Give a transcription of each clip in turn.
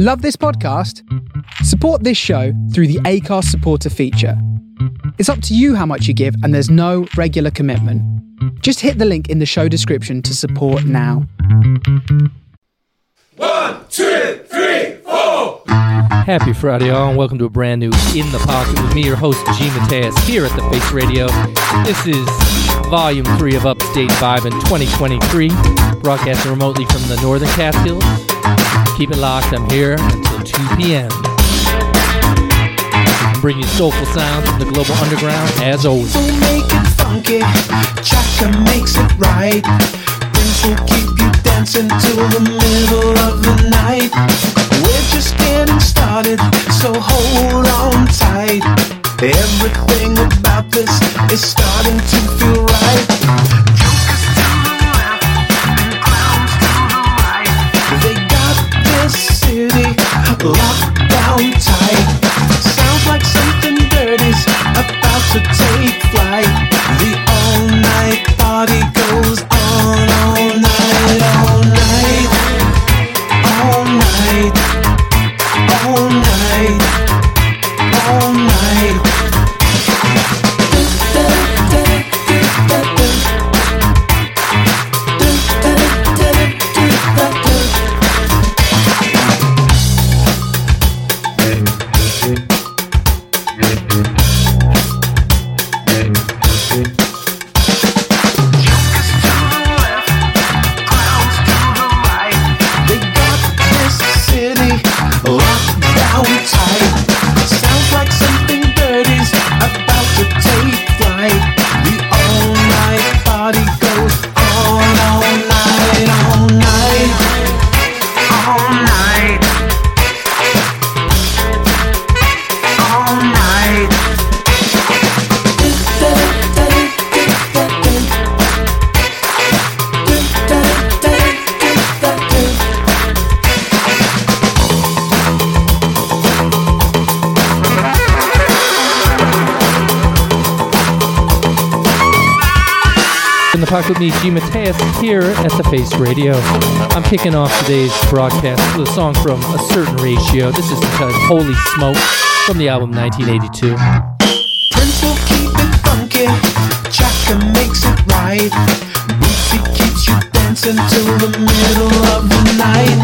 Love this podcast? Support this show through the Acast supporter feature. It's up to you how much you give, and there's no regular commitment. Just hit the link in the show description to support now. One, two, three, four. Happy Friday, all, and welcome to a brand new In the Pocket with me, your host, G. Mateus, here at the Face Radio. This is Volume 3 of Upstate Vibin' 2023, broadcasting remotely from the Northern Catskills. Keep it locked, I'm here until 2 p.m. Bringing soulful sounds from the global underground, as always. will make it funky. Chaka makes it right. Prince will keep you dancing till the middle of the night. We're just getting started, so hold on tight. Everything about this is starting to feel right. Locked down tight. Sounds like something dirty's about to take flight. The all night party goes on with me, G. Mateus, here at the Face Radio. I'm kicking off today's broadcast with a song from A Certain Ratio. This is entitled Holy Smoke from the album 1982. Prince will keep it funky. Chaka makes it right. Bootsy keeps you dancing till the middle of the night.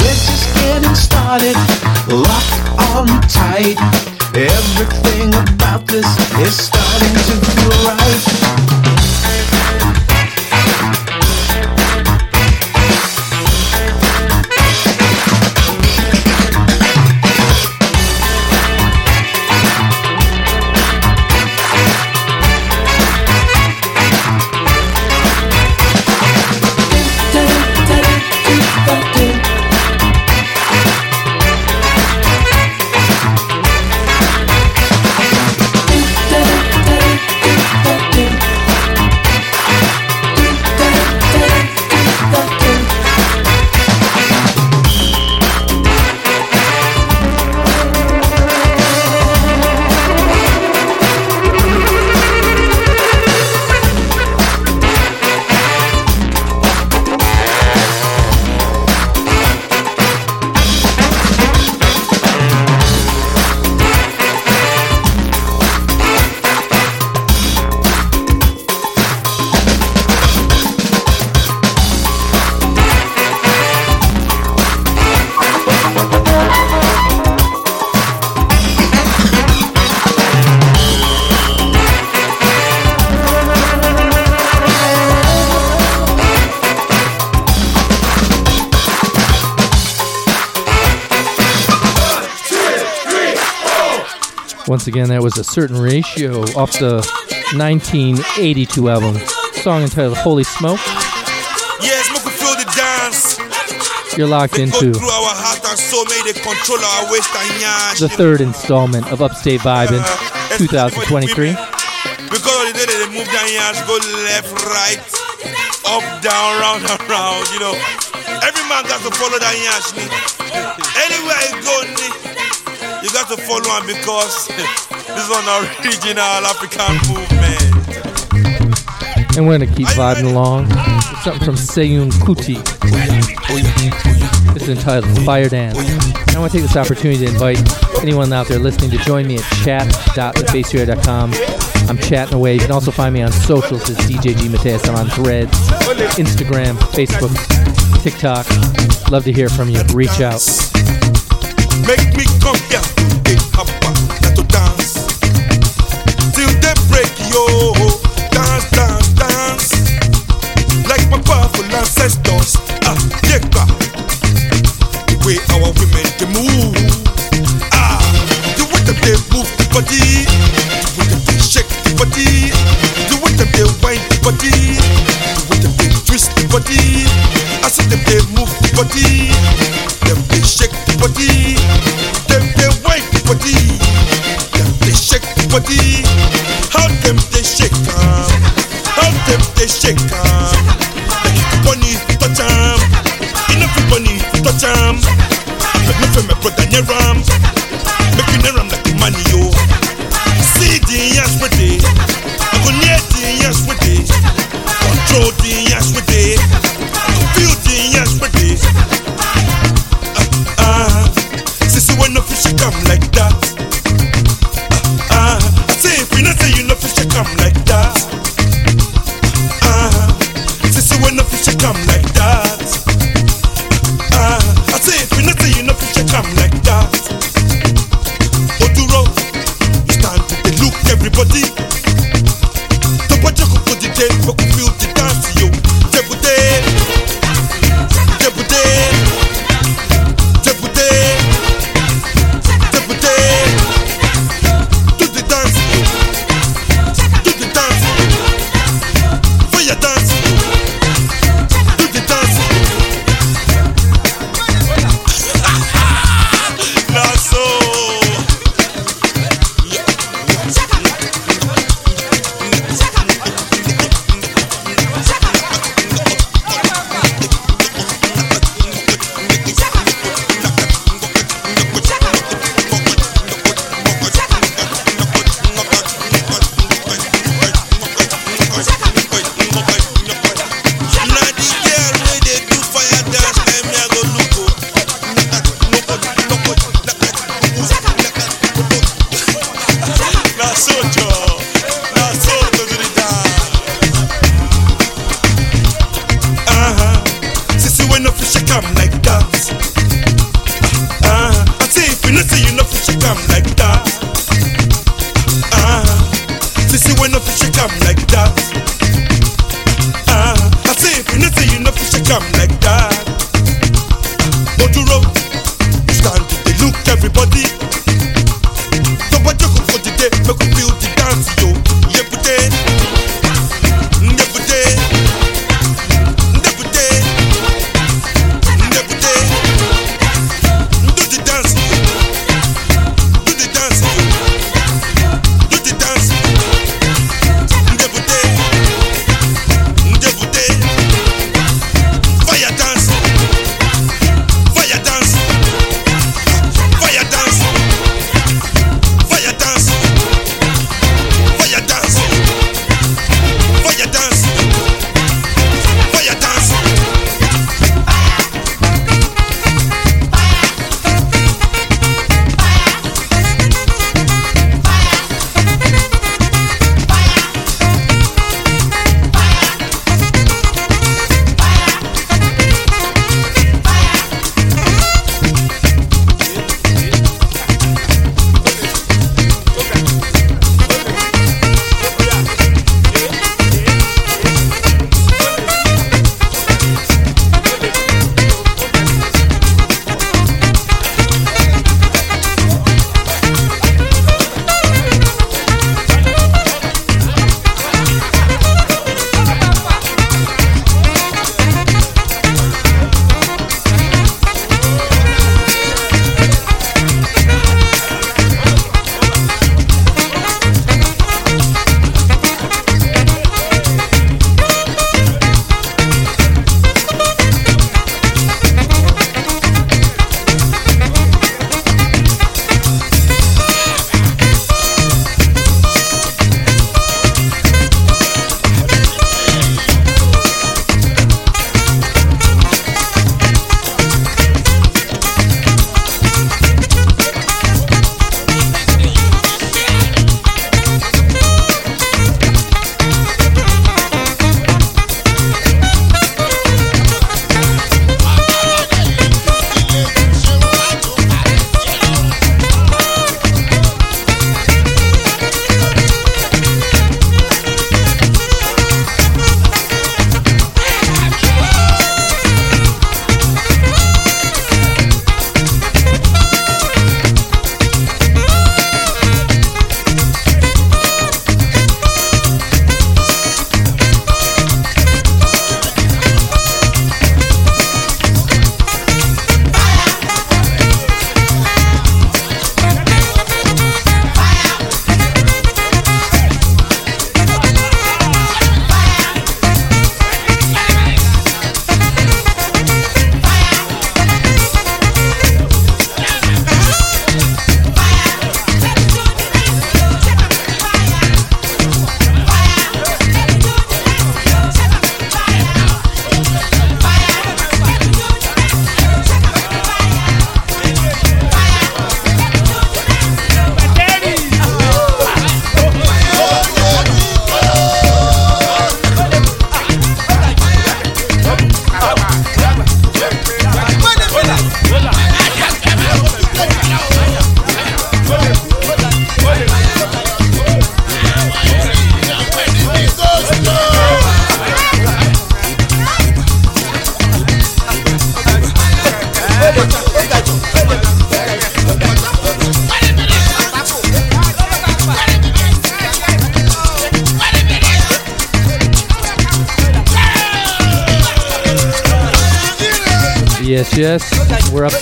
We're just getting started, locked on tight. Everything about this is starting to feel right. Once again, that was a certain ratio off the 1982 album. Song entitled Holy Smoke. Yes, make we feel the dance. You're locked into through our heart and soul, may they control our waist and yash. the third installment of Upstate Vibin' Uh, 2023. Because of the day that they move down yash, go left, right, up, down, round and round, you know. Every man got to follow that yash. Anywhere you go, got to follow on because this is an original African movement. And we're gonna keep vibing along. It's something from Seun Kuti. This entitled Fire Dance. And I want to take this opportunity to invite anyone out there listening to join me at chat.thefaceradio.com. I'm chatting away. You can also find me on socials as DJ G Mateus. I'm on Threads, Instagram, Facebook, TikTok. Love to hear from you. Reach out. Make me come here.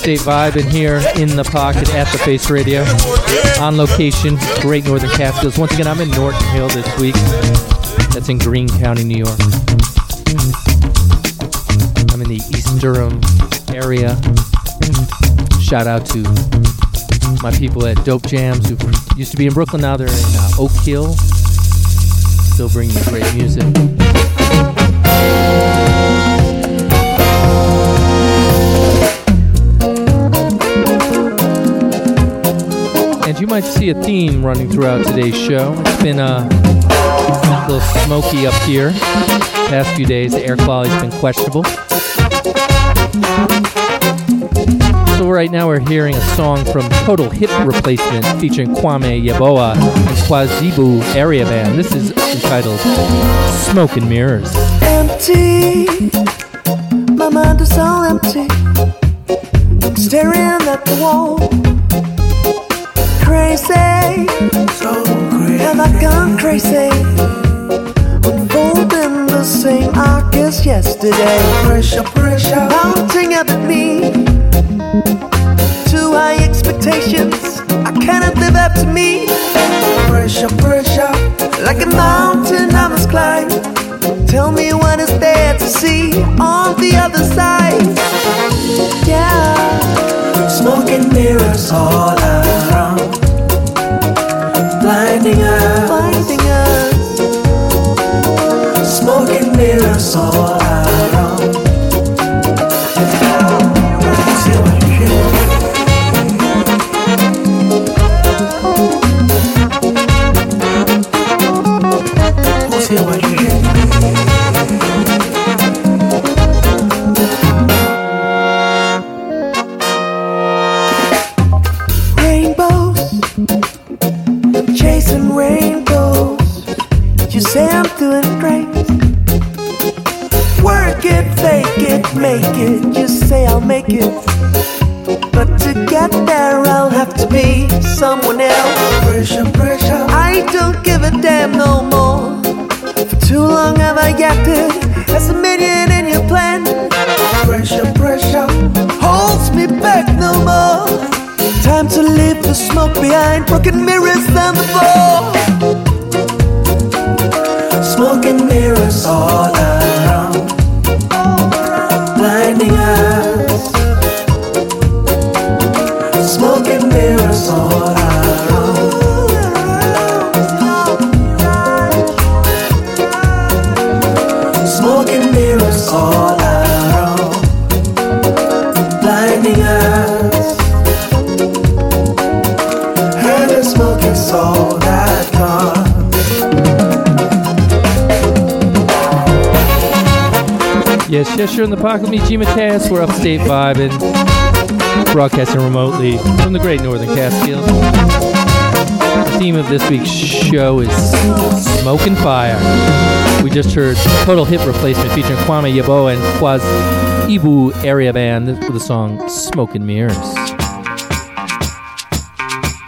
We're upstate vibing here in the pocket at the Face Radio. On location, Great Northern Catskills. Once again, I'm in Norton Hill this week. That's in Greene County, New York. I'm in the East Durham area. Shout out to my people at Dope Jams who used to be in Brooklyn. Now they're in uh, Oak Hill. Still bringing great music. Might see a theme running throughout today's show. It's been uh, a little smoky up here. Past few days, the air quality's been questionable. So right now we're hearing a song from Total Hip Replacement featuring Kwame Yeboah and Kwashibu Area Band. This is entitled Smoke and Mirrors. Empty, my mind is all empty. I'm staring at the wall. Crazy, so crazy. Have I gone crazy? Unfolding the same arc as yesterday. Pressure, pressure, mounting up at me. Too high expectations, I cannot live up to me. Pressure, pressure, like a mountain I must climb. Tell me what is there to see on the other side. Yeah, smoke and mirrors all around, blinding us, blinding us. Smoke and mirrors all You're in the pocket with me, G. Mateus. We're upstate vibing, broadcasting remotely from the great northern Catskills. The theme of this week's show is Smoke and Fire. We just heard Total Hip Replacement featuring Kwame Yeboah and Kwaz Ibu Area Band with the song Smoke and Mirrors.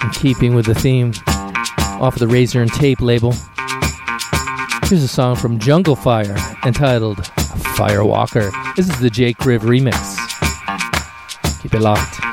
In keeping with the theme off of the Razor and Tape label, here's a song from Jungle Fire entitled Firewalker. This is the JKriv remix. Keep it locked.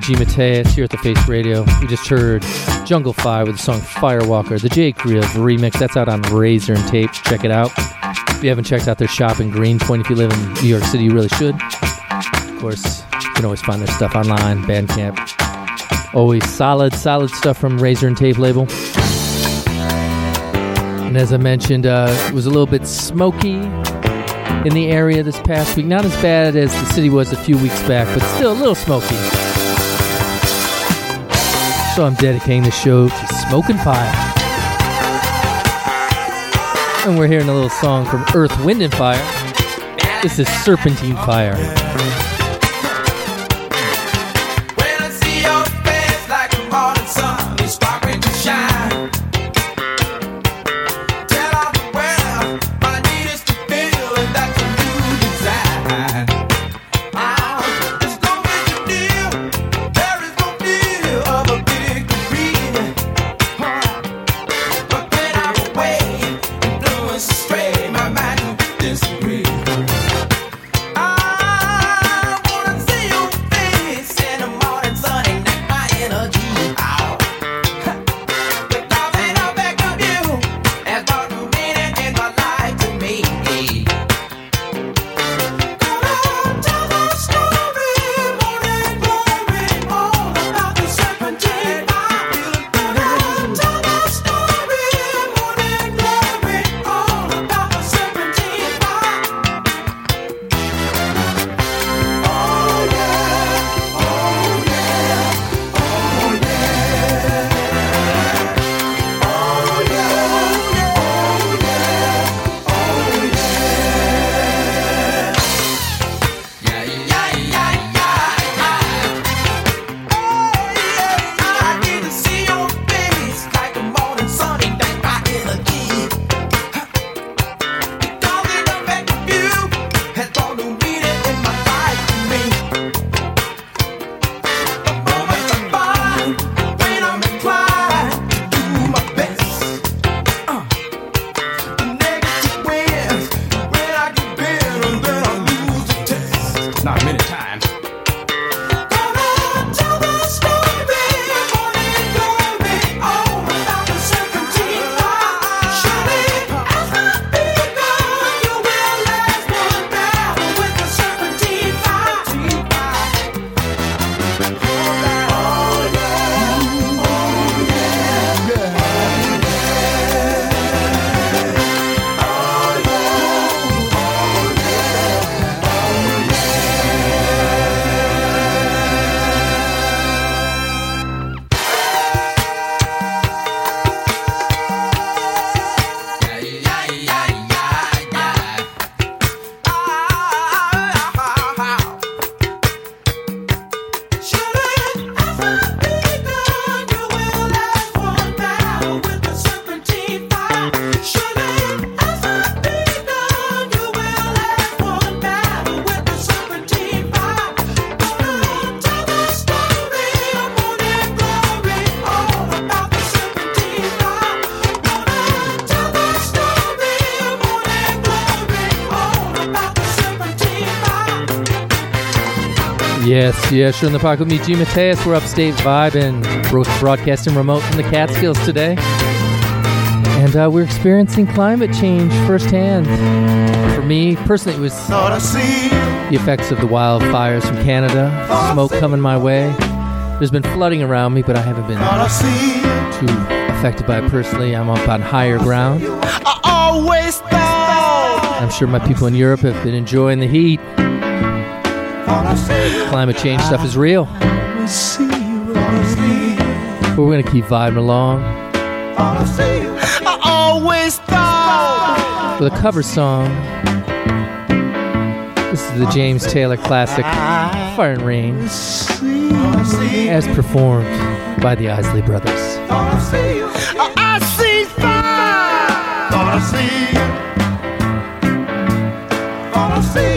G. Mateus, here at the Face Radio. We just heard Jungle Fire with the song Firewalker, the JKriv remix. That's out on Razor and Tape. Check it out. If you haven't checked out their shop in Greenpoint, if you live in New York City, you really should. Of course, you can always find their stuff online, Bandcamp. Always solid, solid stuff from Razor and Tape label. And as I mentioned, uh, it was a little bit smoky in the area this past week. Not as bad as the city was a few weeks back, but still a little smoky. So I'm dedicating the show to Smoke and Fire. And we're hearing a little song from Earth, Wind, and Fire. This is Serpentine Fire. Yes, sure in the pocket with me, G. Mateus. We're upstate vibing, broadcasting remote from the Catskills today. And uh, we're experiencing climate change firsthand. For me, personally, it was the effects of the wildfires from Canada, smoke coming my way. There's been flooding around me, but I haven't been too affected by it personally. I'm up on higher ground. I always thought I'm sure my people in Europe have been enjoying the heat. Climate change stuff is real. But we're going to keep vibing along I always thought with a cover song. This is the James Taylor classic Fire and Rain as performed by the Isley Brothers. I see fire. Thought I see Thought I see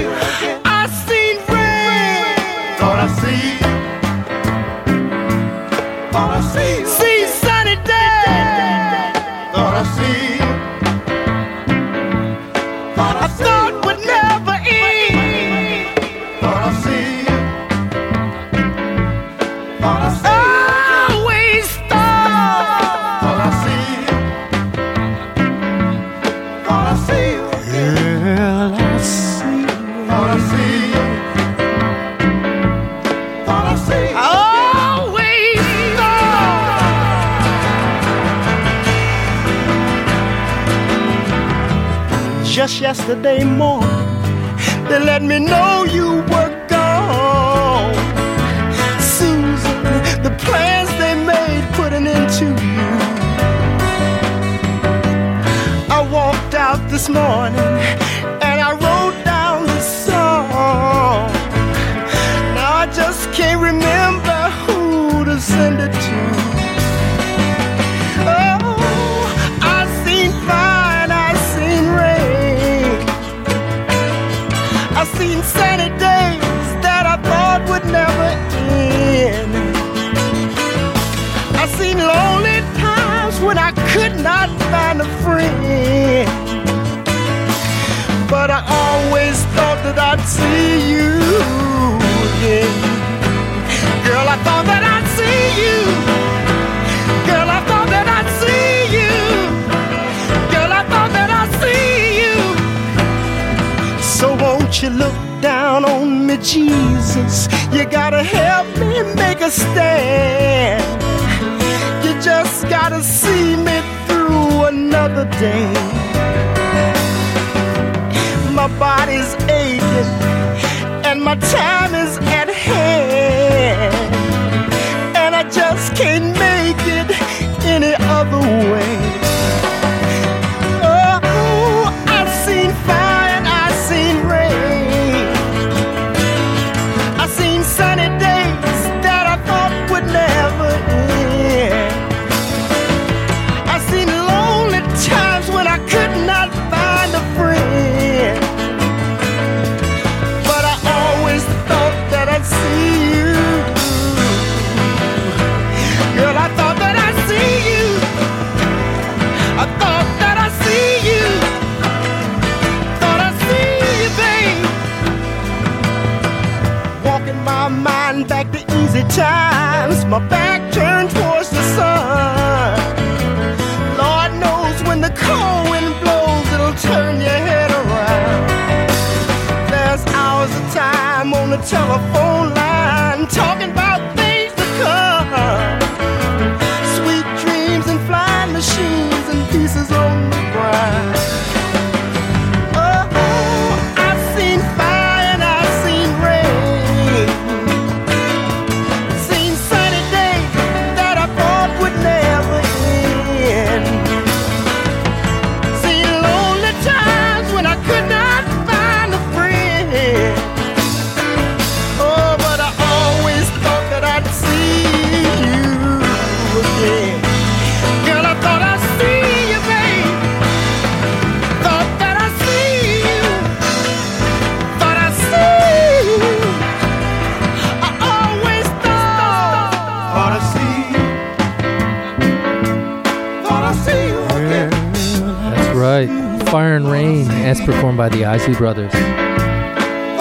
as performed by the Isley Brothers.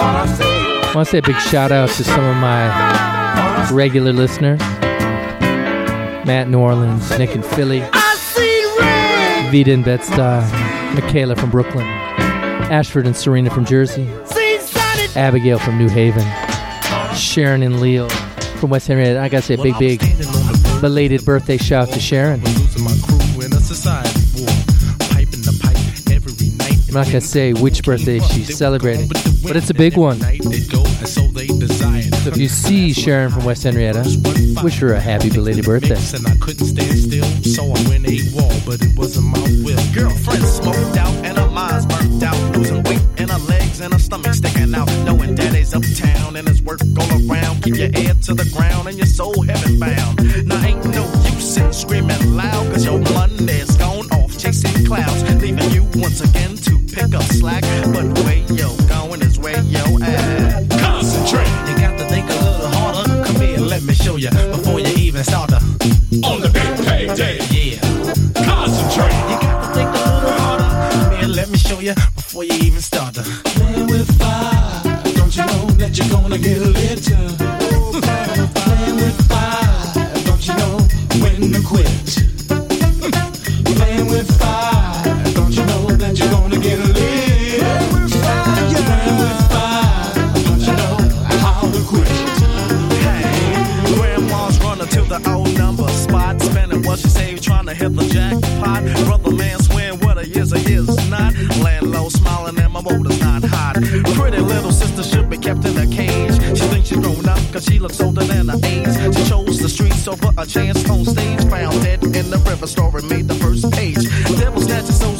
I want to say a big shout out to some of my regular listeners Matt New Orleans, Nick in Philly, Vita in bed Michaela from Brooklyn, Ashford and Serena from Jersey, Abigail from New Haven, Sharon and Leo from West Henrietta. I gotta say, a big, big belated birthday shout to Sharon. I'm not gonna say which birthday she's celebrating, but it's a big one. So if you see Sharon from West Henrietta, wish her a happy belated birthday. And I couldn't stand still, so I went a wall, but it wasn't my will. Girlfriend smoked out and her eyes burnt out, losing weight and her legs and her stomach sticking out. Knowing daddy's uptown and his work all around, keep your head to the ground and your soul heaven bound. Now ain't no use in screaming loud, cause your money's gone off chasing clouds, leaving up slack. But wait, yo, going is where yo at. Concentrate. You got to think a little harder. Come here, let me show you before you even start she looks older than her age. She chose the streets over a chance on stage. Found dead in the river, story made the first page. Devil snatches souls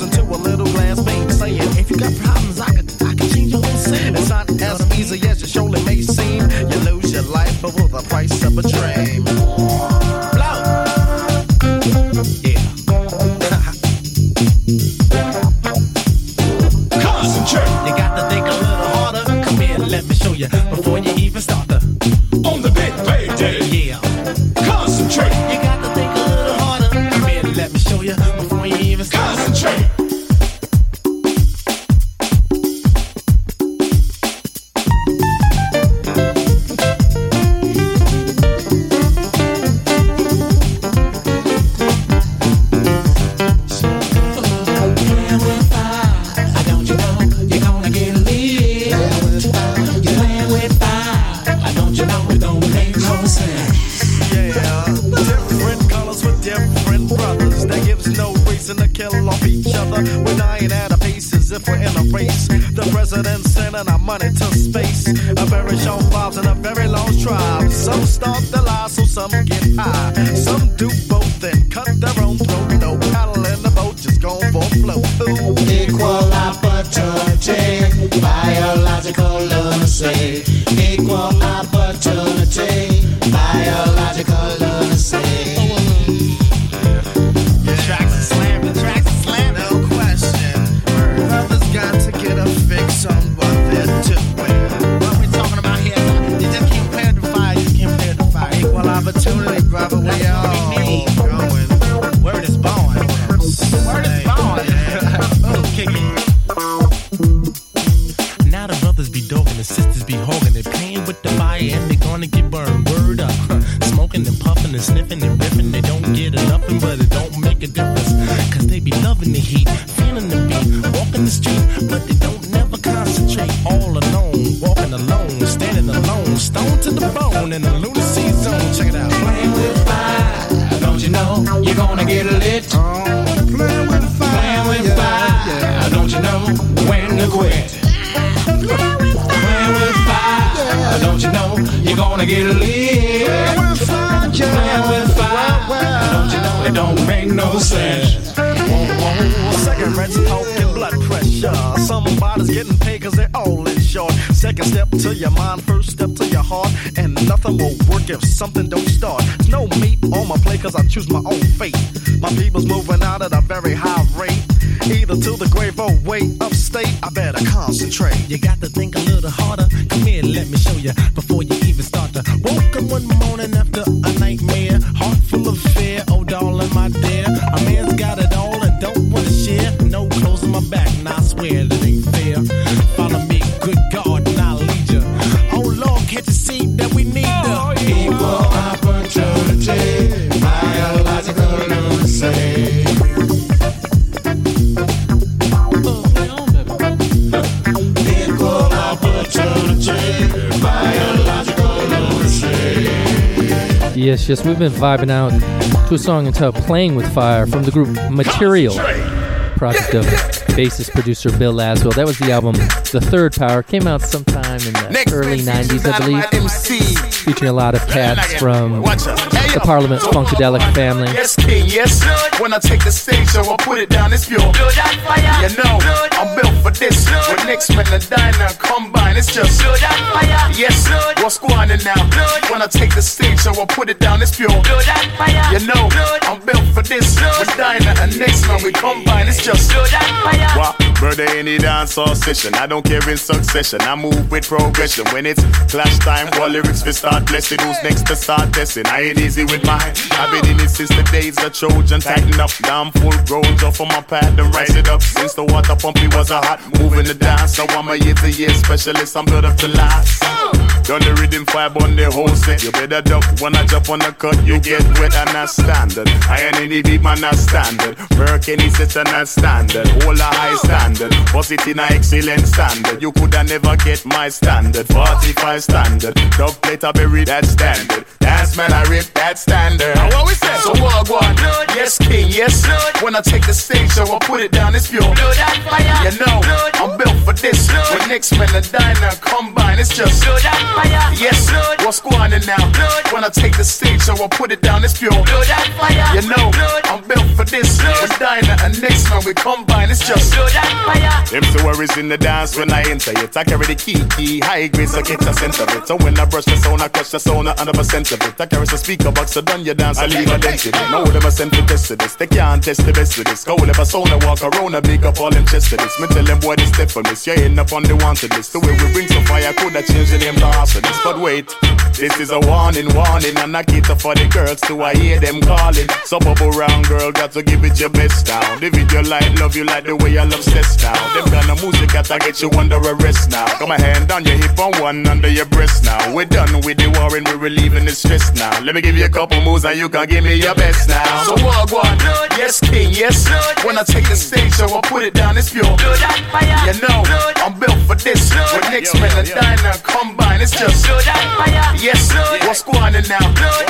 no sense? Cigarettes, blood pressure. Somebody's getting paid cause they're all in short. Second step to your mind, first step to your heart. And nothing will work if something don't start. There's no meat on my plate cause I choose my own fate. My people's moving out at a very high rate. Either to the grave or way upstate. I better concentrate. You got to think a little harder. Come here, let me show you Yes, yes, we've been vibing out to a song entitled Playing with Fire from the group Material, project of bassist producer Bill Laswell. That was the album The Third Power. Came out sometime in the early 90s, I believe, featuring a lot of cats from the Parliament Funkadelic family. Yes, king, yes. When I take the stage, so I put it down, it's pure. You know, I'm built for this. When Nick's men and diner combine, it's just. blood and fire. Yes, what's going on now? When I take the stage, so I put it down, it's pure. blood and fire. You know, I'm built for this. When Dinah and next man, we combine, it's just. blood and fire. What? Murder any dance or session. I don't care in succession. I move with progression. When it's clash time, all lyrics for start blessing. Who's next to start testing? I ain't easy with mine. I've been in it since the days of Trojan. Tighten up, I'm full grown. Jump on my pad and rise it up. Since the water pumpy was a hot, moving the dance. So I'm a year to year specialist. I'm built up to last. Oh. Done the rhythm five on the whole set. You better duck when I jump on the cut. You get wet and that's standard. I ain't any beat man, that's standard. Work any set and that's standard. Hold a high standard. Was it in a excellent standard? You coulda never get my standard. 45 standard. Dub plate I bury that standard. Dance man, I rip that standard. Now what we say? So what one? Yes, king, yes. When I take the stage, so I put it down, it's pure. You know, I'm built for this. When Nick's men and diner combine, it's it's just Blood and fire. Yes, Blood. what's going on now? Blood. When I take the stage, so I put it down, it's pure. Blood and fire. You know, Blood. I'm built for this. Blood. With Dinah and next man, we combine, it's just Blood and fire. them two worries in the dance when I enter it. I carry the key, key, high grade, so get a sense of it. So when I brush the sound, I crush the sound, a hundred percent of it. I carry the speaker box, so done your dance, I leave a dent in it. Know them a sent to test of this. They can't test the best of this. Go if a sound, I walk around, I big up all them chest of this. Me tell them boy, they step for this. You end up on the wanted list. The way we bring some fire, could have changed the name to this. But wait, this is a warning, warning, and I cater for the girls too. I uh, hear them calling. So bubble round, girl, got to give it your best now. The video like love you like the way I love sex now. Them kind of music got to get you under arrest now. Got my hand on your hip on one under your breast now. We're done with the war and we're relieving the stress now. Let me give you a couple moves and you can give me your best now. So walk one, yes king, yes. When I take the stage, so I put it down, it's pure. Blood and. You know, I'm built for this. When next dying and combine, it's just Blood and fire. Yes, what's going on now?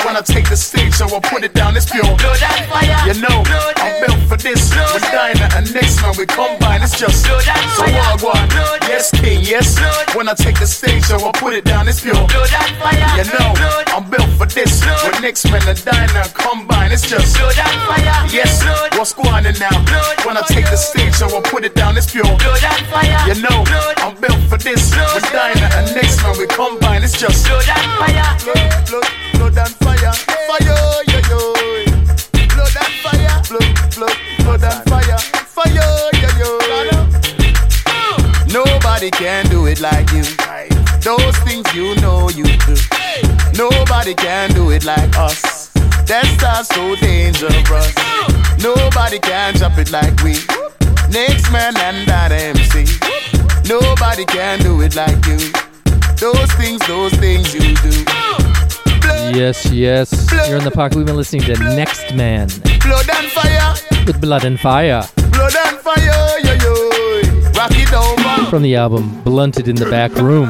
When I take the stage, so I will put it down, it's pure. Blood and fire. You know, Blood. I'm built for this. Blood. With Dinah and next man, we combine, it's just Blood and so fire. walk one. Blood. Yes, king, yes. Blood. When I take the stage, so I will put it down, it's pure. Blood and fire. You know, Blood. I'm built for this. Blood. With next men are dying and combine, it's just Blood and fire. Yes, Blood. what's going on now? Blood. When I take the stage, so I will put it down, it's pure. Blood and fire. You know, Blood. I'm built for this. Blood. With Dinah and next man, we combine, it's just Blood and fire. blood, blood, blood and fire, fire, yo, yo. Blood and fire, blood, blood, blood and fire, fire, yo, yo. Nobody can do it like you. Those things you know you do. Nobody can do it like us. That's us so dangerous. Nobody can chop it like we. Next man and that MC. Nobody can do it like you. Those things, those things you do. Blood, Yes, yes. You're in the park. We've been listening to Nextmen blood and fire, with Blood and Fire blood and fire, yo yo. Rock it over. from the album Blunted in the Back Room.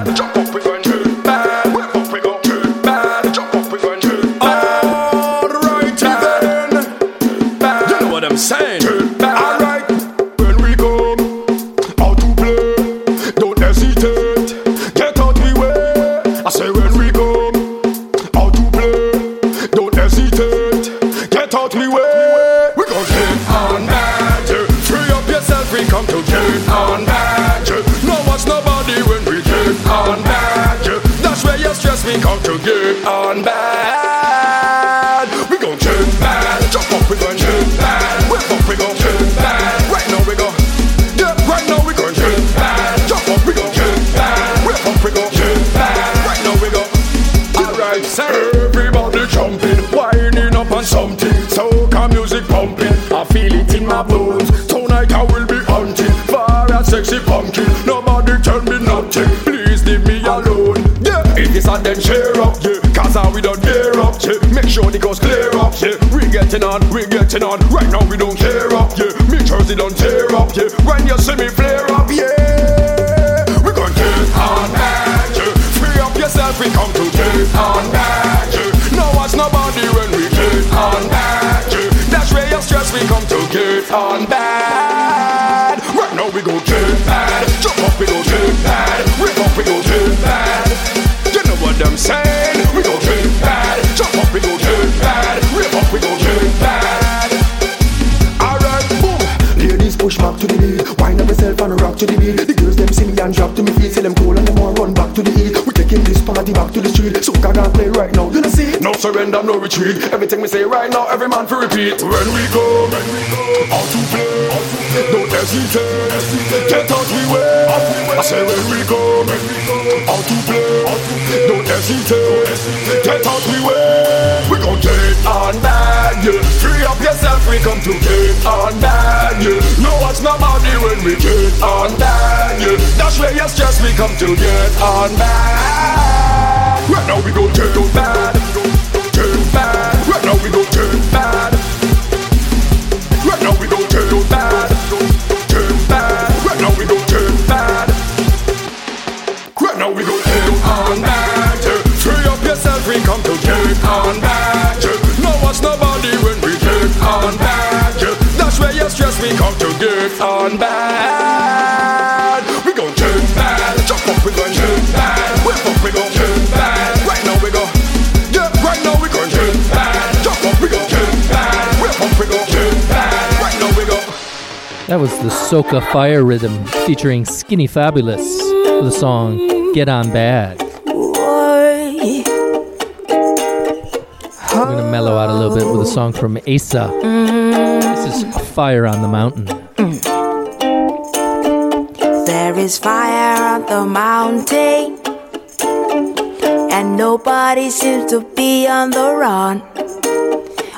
On bad. We gon' get bad. Jump up, we gon' get bad. Whip up, we gon' get bad. Right now we go. Yeah, right now we gon' get bad. Jump up, we gon' get bad. Whip up, we gon' get bad. Right now we go. Alright, sir. Everybody jumping, winding up on something. Soca music pumping. I feel it in my bones. Tonight I will be hunting. Far as sexy pumpkin. Nobody tell me nothing. Please leave me alone. Yeah, it is a then share up. Yeah, we don't gear up. Yeah, make sure the coast clear up. Yeah, we getting on, we getting on. Right now we don't care up. Yeah, me Jersey don't tear up. Yeah, when you see me flare up. Yeah, we gon' get on that. Yeah, free up yourself. We come to get on that. Yeah, no watch nobody when we get on that. Yeah, that's where your stress we come to get on bad. Right now we go get bad. Jump up, we go get bad. Rip up, we go get bad. You know what I'm saying? Rock to the beat The girls them see me and drop to me feet. Say them cool and them want run back to the heat We taking this party back to the street. So I play right now, you know see No surrender, no retreat. Everything we say right now, every man for repeat. When we go, when we go, out to play, don't hesitate. Get out we way. I say when we go, make me go out to play, don't hesitate. Get out we way. We gon' get on bad, yeah. Free up yourself, we come to get on bad, yeah. No watch nobody when we get on bad, yeah. That's where your stress we come to get on bad. Right now we go turn bad, turn bad. Right now we turn bad. Right now we turn bad, turn bad. Right now we turn bad. Right now we turn on bad. Free up yourself, we come to turn on bad. No watch nobody when we turn on bad. That's where your stress we come to get on bad. That was the Soca Fire Rhythm featuring Skinny Fabulous with the song Get On Bad. I'm gonna mellow out a little bit with a song from Asa. This is Fire on the Mountain. There is fire on the mountain, and nobody seems to be on the run.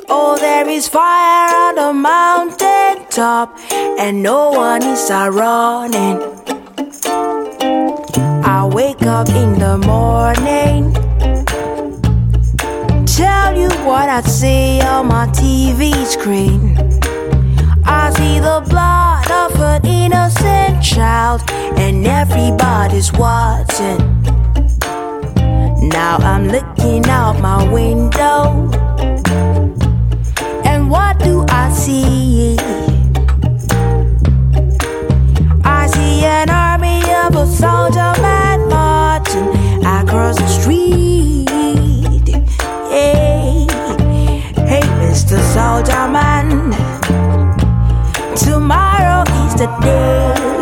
Oh, there is fire on the mountain top, and no one is running. I wake up in the morning, tell you what I see on my TV screen. I see the blood of an innocent child, and everybody's watching. Now I'm looking out my window, what do I see? I see an army of a soldier man marching across the street. Hey, hey, Mr. Soldier Man. Tomorrow is the day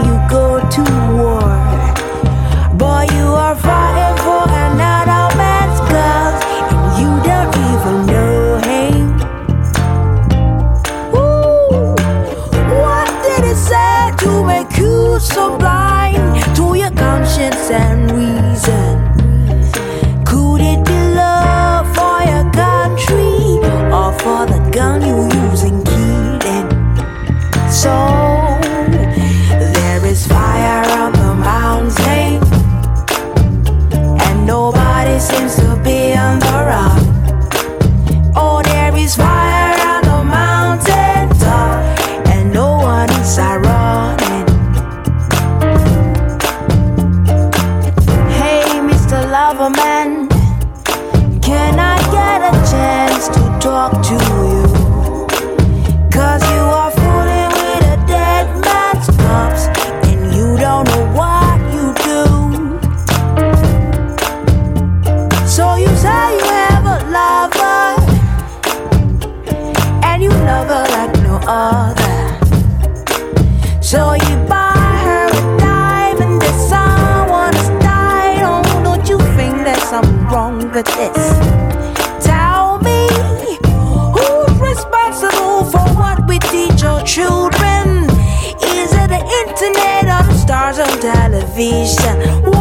wrong with this? Tell me who's responsible for what we teach our children? Is it the internet or the stars on television?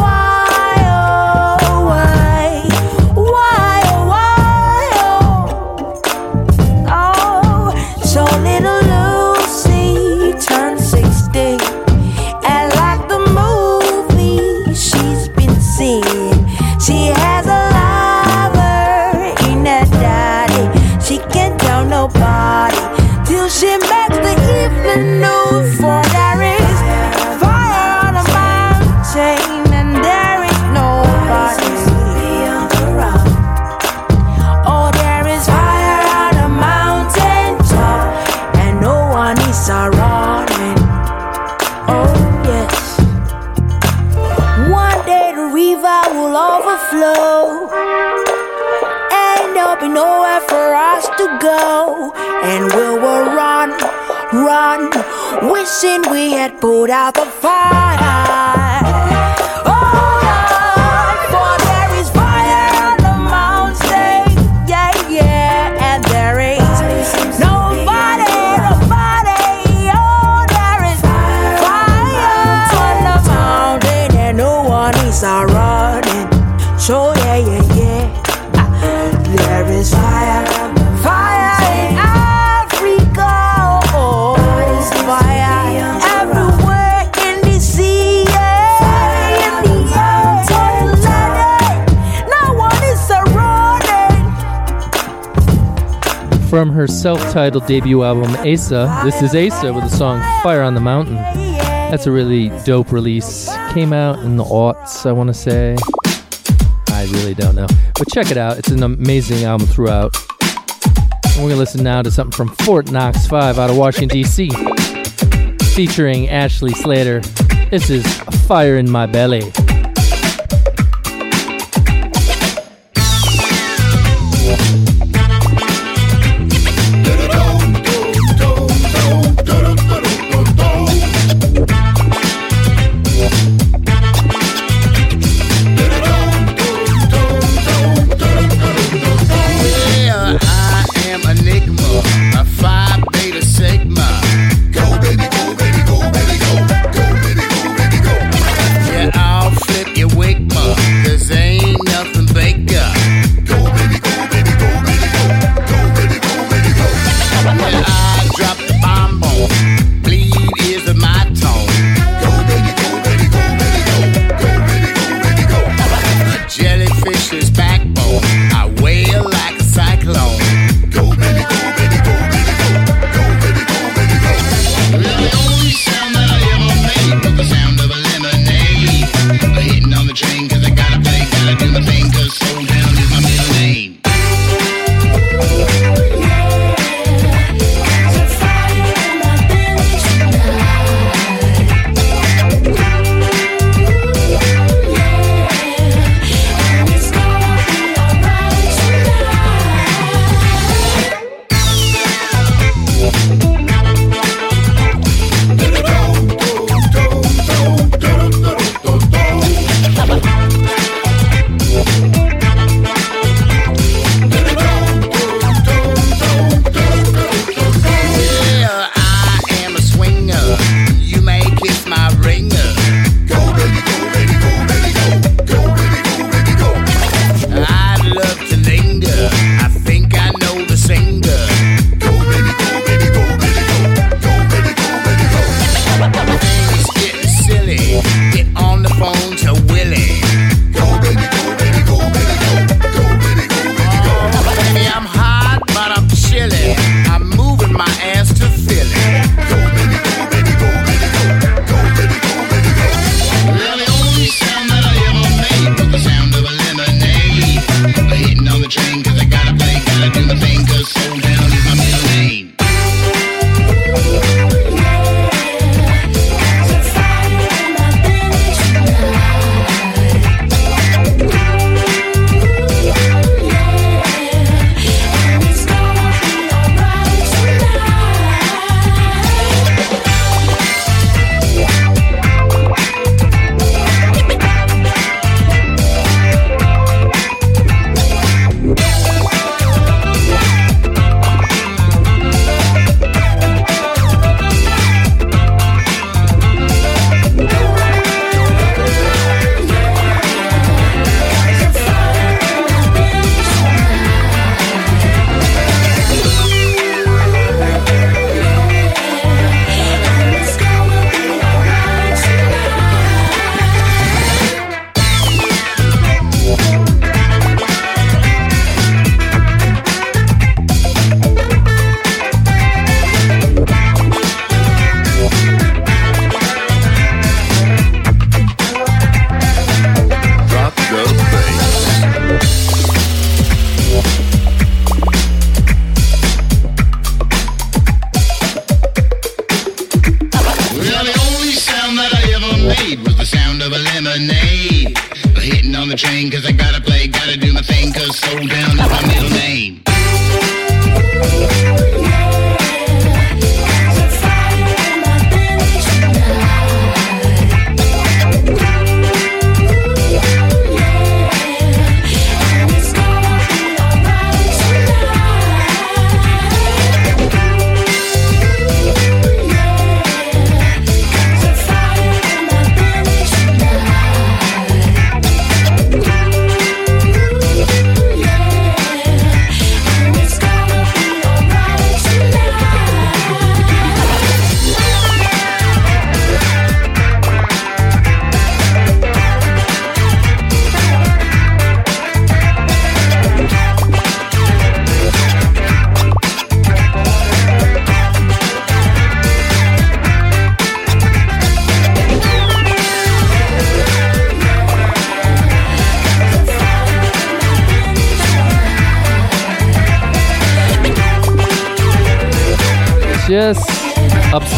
From her self titled debut album, Asa, this is Asa with the song Fire on the Mountain. That's a really dope release. Came out in the aughts, I want to say. I really don't know. But check it out, it's an amazing album throughout. And we're going to listen now to something from Fort Knox 5 out of Washington, D.C., featuring Ashley Slater. This is Fire in My Belly.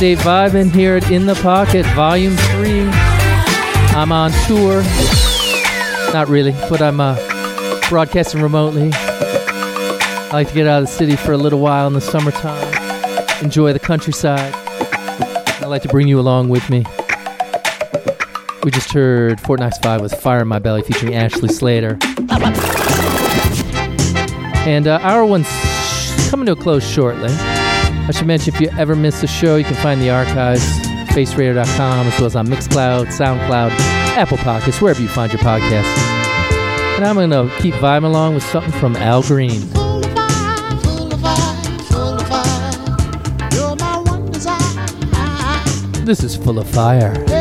Upstate Vibing here at In the Pocket, Volume 3. I'm on tour. Not really, but I'm uh, broadcasting remotely. I like to get out of the city for a little while in the summertime, enjoy the countryside. I like to bring you along with me. We just heard Fort Knox 5 with Fire in My Belly featuring Ashley Slater. And uh, our one's coming to a close shortly. I should mention if you ever miss a show, you can find the archives, faceradio.com, as well as on Mixcloud, SoundCloud, Apple Podcasts, wherever you find your podcasts. And I'm going to keep vibing along with something from Al Green. This is full of fire.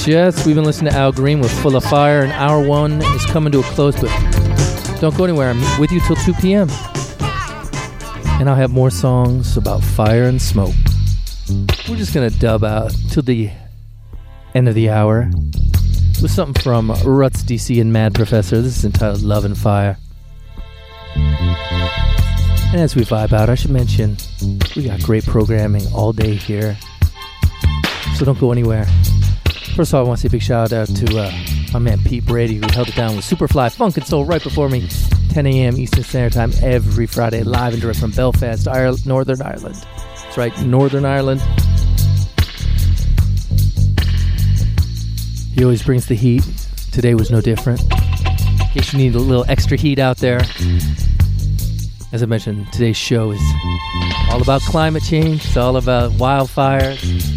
Yes, yes. We've been listening to Al Green with Full of Fire, and hour one is coming to a close, but don't go anywhere. I'm with you till 2 p.m. And I'll have more songs about fire and smoke. We're just going to dub out till the end of the hour with something from Ruts DC and Mad Professor. This is entitled Love and Fire. And as we vibe out, I should mention we got great programming all day here. So don't go anywhere. First of all, I want to say a big shout out to uh, my man Pete Brady, who held it down with Superfly Funk and Soul right before me, 10 a.m. Eastern Standard Time every Friday, live and direct from Belfast, Ireland, Northern Ireland. That's right, Northern Ireland. He always brings the heat. Today was no different. In case you need a little extra heat out there. As I mentioned, today's show is all about climate change. It's all about wildfires.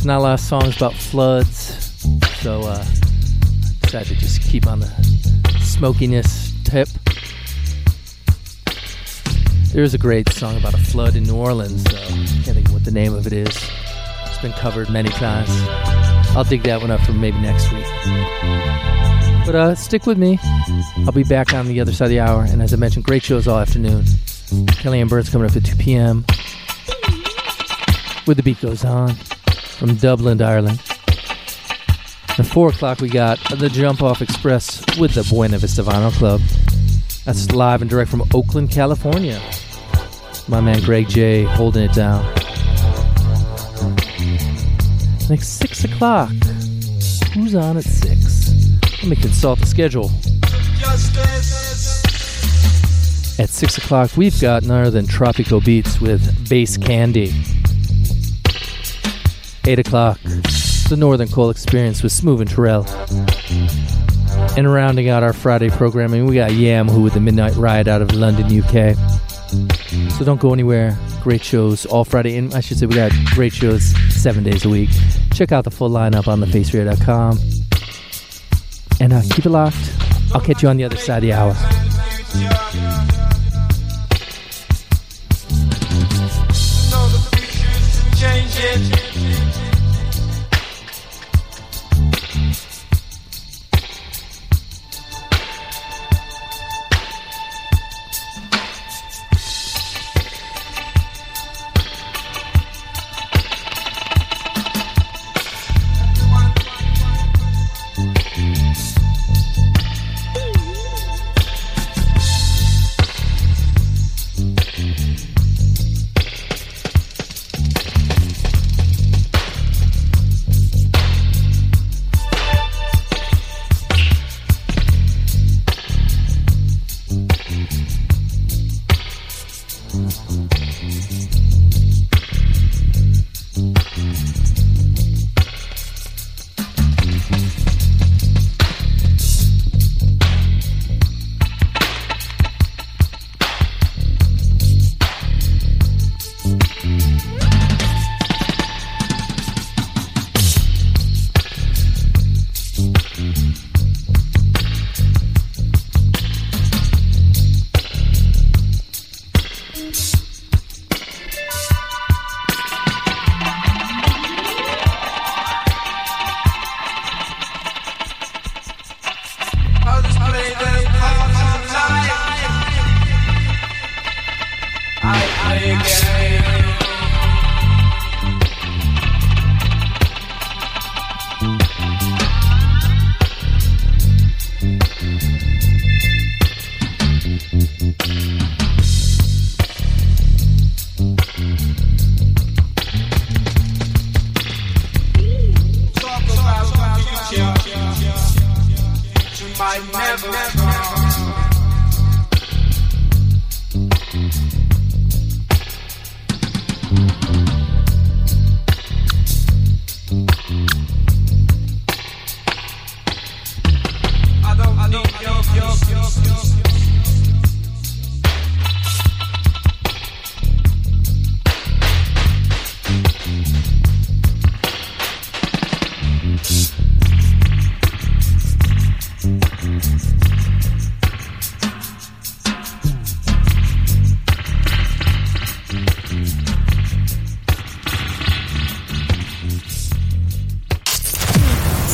There's not a lot of songs about floods. So uh, I decided to just keep on the smokiness tip. There's a great song about a flood in New Orleans. So I can't think of what the name of it is. It's been covered many times. I'll dig that one up for maybe next week. But uh, stick with me. I'll be back on the other side of the hour. And as I mentioned, great shows all afternoon. Kelly and Burns coming up at 2 p.m. With the beat goes on from Dublin, Ireland. At 4 o'clock, we got the Jump Off Express with the Buena Vista Vinyl Club. That's live and direct from Oakland, California. My man Greg J holding it down. Like 6 o'clock. Who's on at 6? Let me consult the schedule. At 6 o'clock, we've got none other than Tropico Beats with Bass Candy. 8 o'clock, the Northern Coal Experience with Smooth and Terrell. And rounding out our Friday programming, we got Yam Who with the Midnight Riot out of London, UK. So don't go anywhere. Great shows all Friday. And I should say, we got great shows seven days a week. Check out the full lineup on thefaceradio.com. And uh, keep it locked. I'll catch you on the other side of the hour.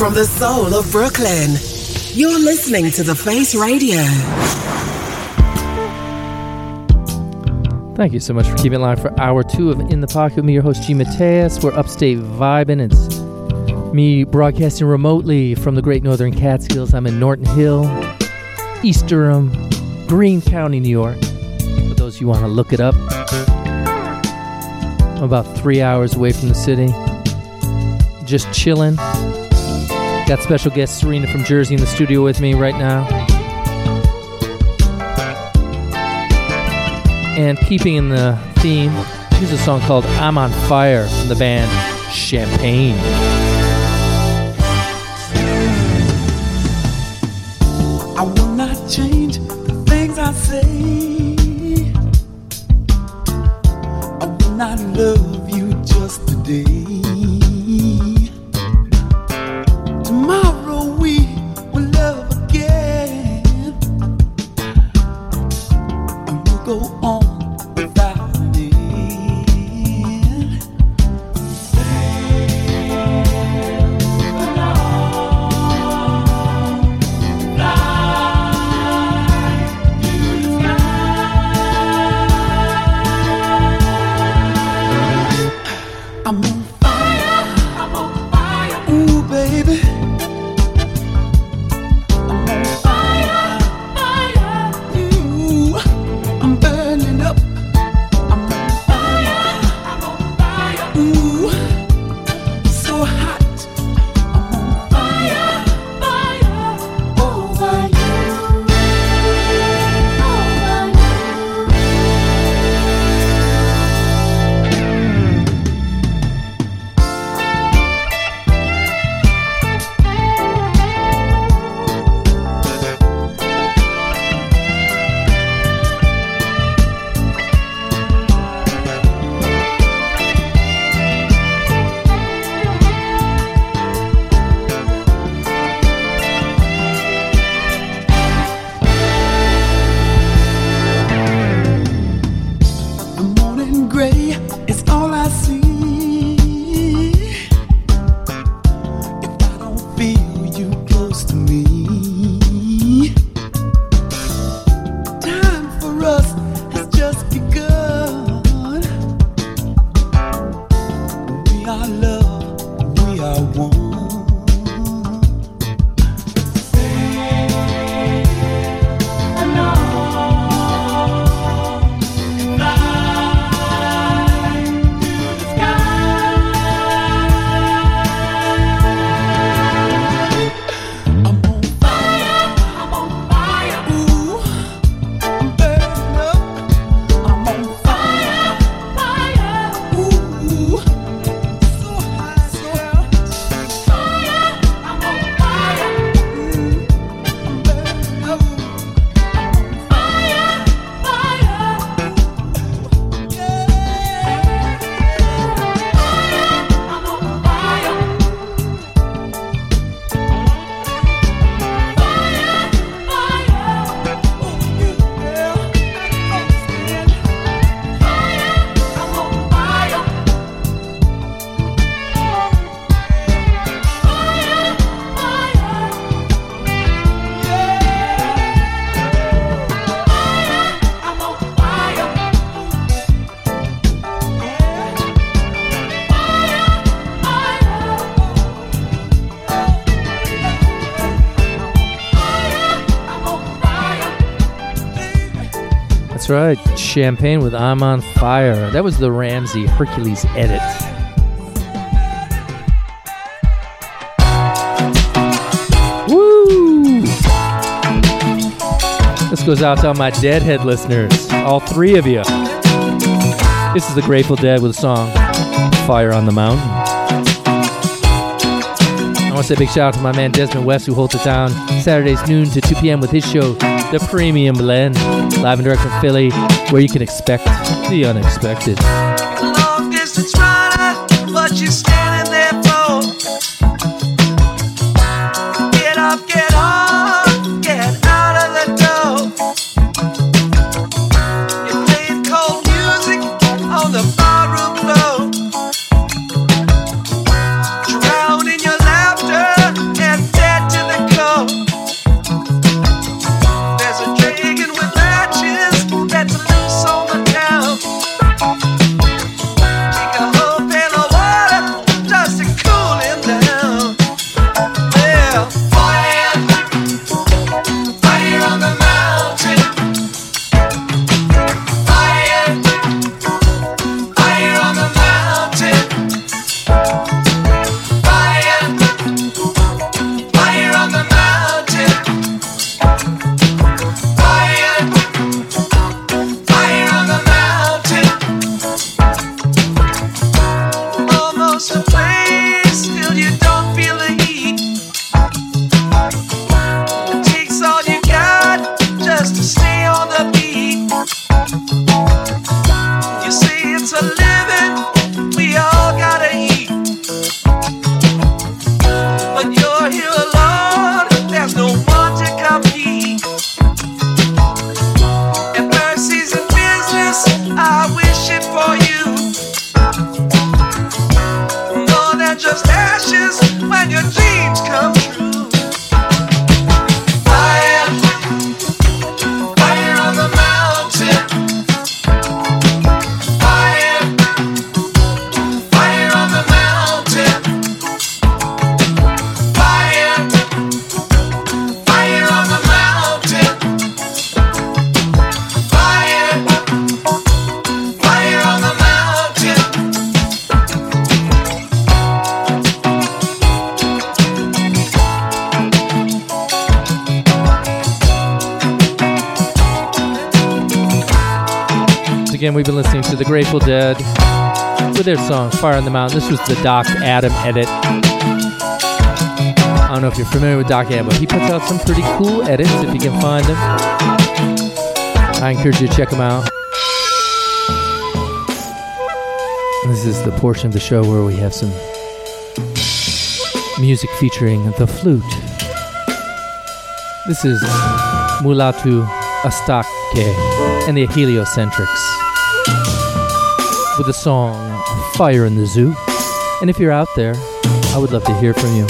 From the soul of Brooklyn, you're listening to The Face Radio. Thank you so much for keeping it live for hour two of In the Pocket with me, your host, G. Mateus. We're upstate vibing. It's me broadcasting remotely from the great northern Catskills. I'm in Norton Hill, East Durham, Greene County, New York. For those you want to look it up, I'm about three hours away from the city. Just chilling. Got special guest Serena from Jersey in the studio with me right now. And keeping in the theme, here's a song called I'm on Fire from the band Champagne. That's right, Champagne with I'm on Fire. That was the Ramsey Hercules edit. Woo! This goes out to all my Deadhead listeners, all three of you. This is the Grateful Dead with a song Fire on the Mountain. I want to say a big shout out to my man Desmond West who holds it down Saturdays noon to 2 p.m. with his show, The Premium Blend, live and direct from Philly, where you can expect the unexpected. Song Fire on the Mountain. This was the Doc Adam edit. I don't know if you're familiar with Doc Adam, but he puts out some pretty cool edits if you can find them. I encourage you to check them out. This is the portion of the show where we have some music featuring the flute. This is Mulatu Astatke and the Heliocentrics with the song Fire in the Zoo. And if you're out there, I would love to hear from you.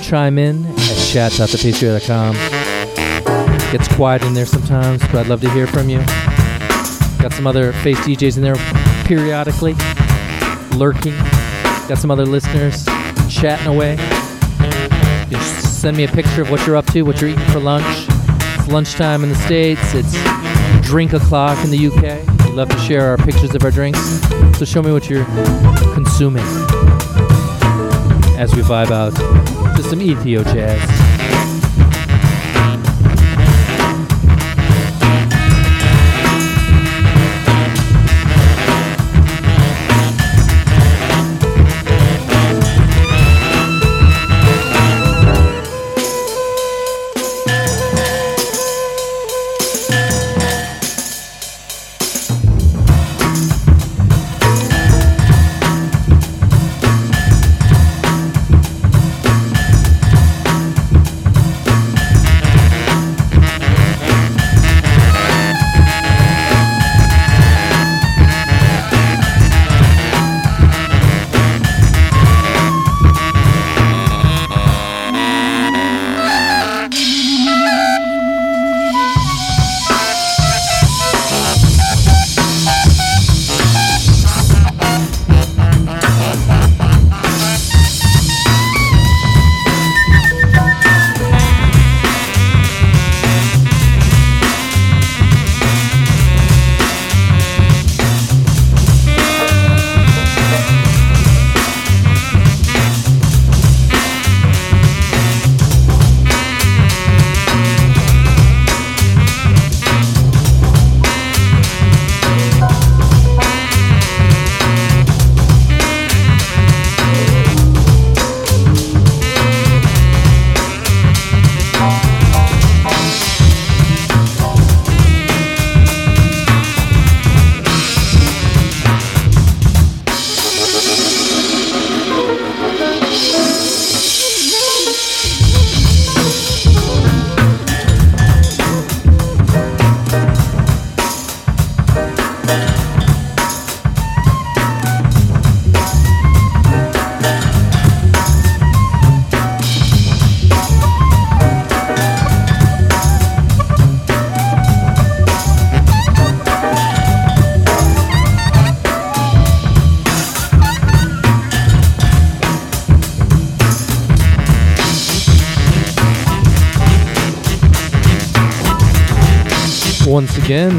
Chime in at chat.thefaceradio.com. Gets quiet in there sometimes, but I'd love to hear from you. Got some other face DJs in there periodically, lurking. Got some other listeners chatting away. Can send me a picture of what you're up to, what you're eating for lunch. It's lunchtime in the States. It's drink o'clock in the UK. Love to share our pictures of our drinks. So show me what you're consuming as we vibe out to some Ethio jazz.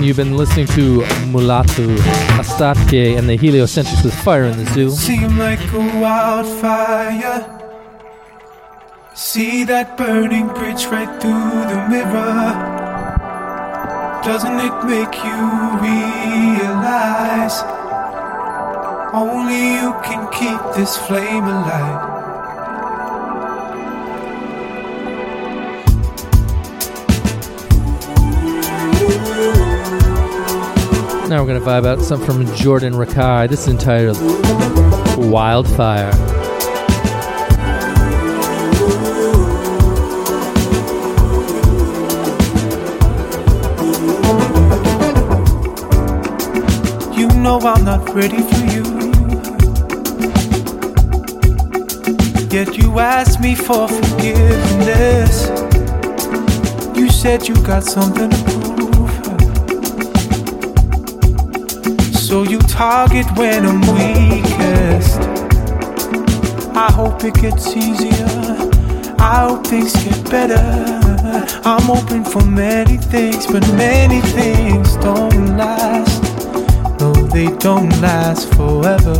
Again, you've been listening to Mulatu Astatke, and the Heliocentrics with Fire in the Zoo. Seem like a wildfire. See that burning bridge right through the mirror. Doesn't it make you realize only you can keep this flame alive? We're going to vibe out something from Jordan Rakei. This is entitled Wildfire. You know I'm not ready for you. Yet you asked me for forgiveness. You said you got something to prove. So you target when I'm weakest. I hope it gets easier. I hope things get better. I'm open for many things, but many things don't last. No, they don't last forever.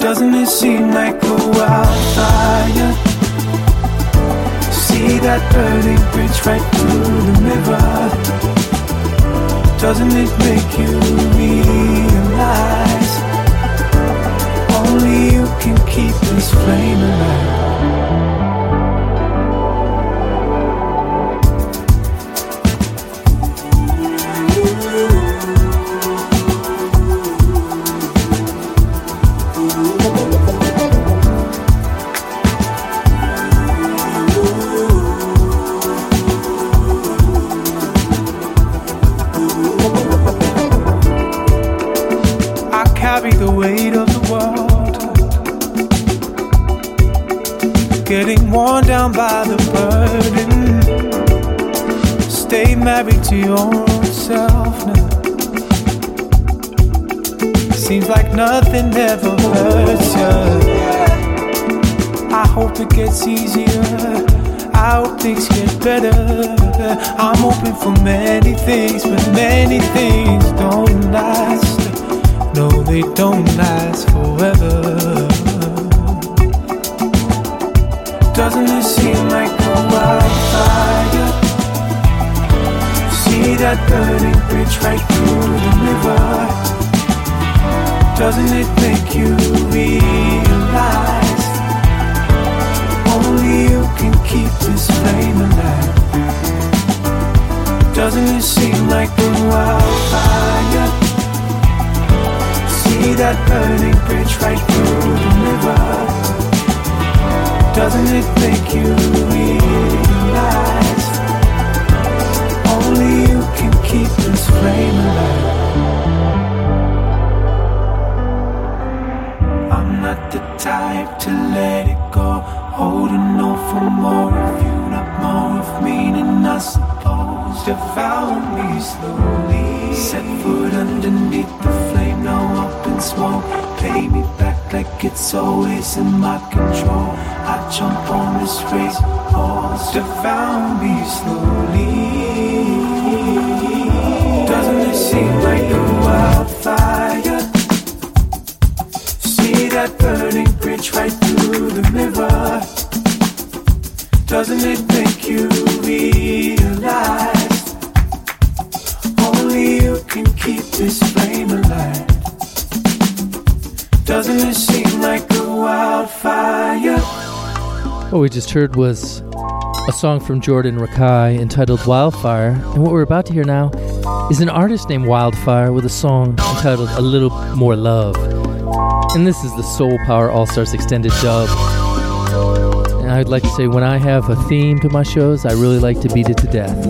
Doesn't it seem like a wildfire? See that burning bridge right through the river. Doesn't it make you realize only you can keep this flame alive? To your own self now. Seems like nothing ever hurts you. I hope it gets easier. I hope things get better. I'm hoping for many things, but many things don't last. No, they don't last forever. Doesn't it seem like a wildfire? That burning bridge right through the river. Doesn't it make you realize only you can keep this flame alive? Doesn't it seem like a wildfire? See that burning bridge right through the river. Doesn't it make you realize only you keep this flame alive? I'm not the type to let it go. Holding on for more of you, not more of me, and I suppose devour me slowly. Set foot underneath the flame, now up in smoke. Pay me back like it's always in my control. I jump on this race horse, devour me slowly. We just heard was a song from Jordan Rakei entitled Wildfire. And what we're about to hear now is an artist named Wildfire with a song entitled A Little More Love. And this is the Soul Power All Stars Extended dub. And I'd like to say, when I have a theme to my shows, I really like to beat it to death.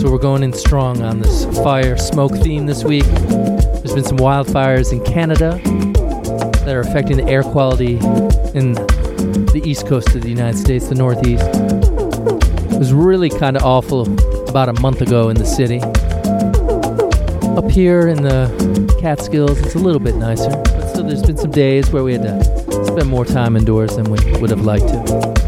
So we're going in strong on this fire smoke theme this week. There's been some wildfires in Canada that are affecting the air quality in the east coast of the United States, the Northeast. It was really kind of awful about a month ago in the city. Up here in the Catskills, it's a little bit nicer, but still, there's been some days where we had to spend more time indoors than we would have liked to.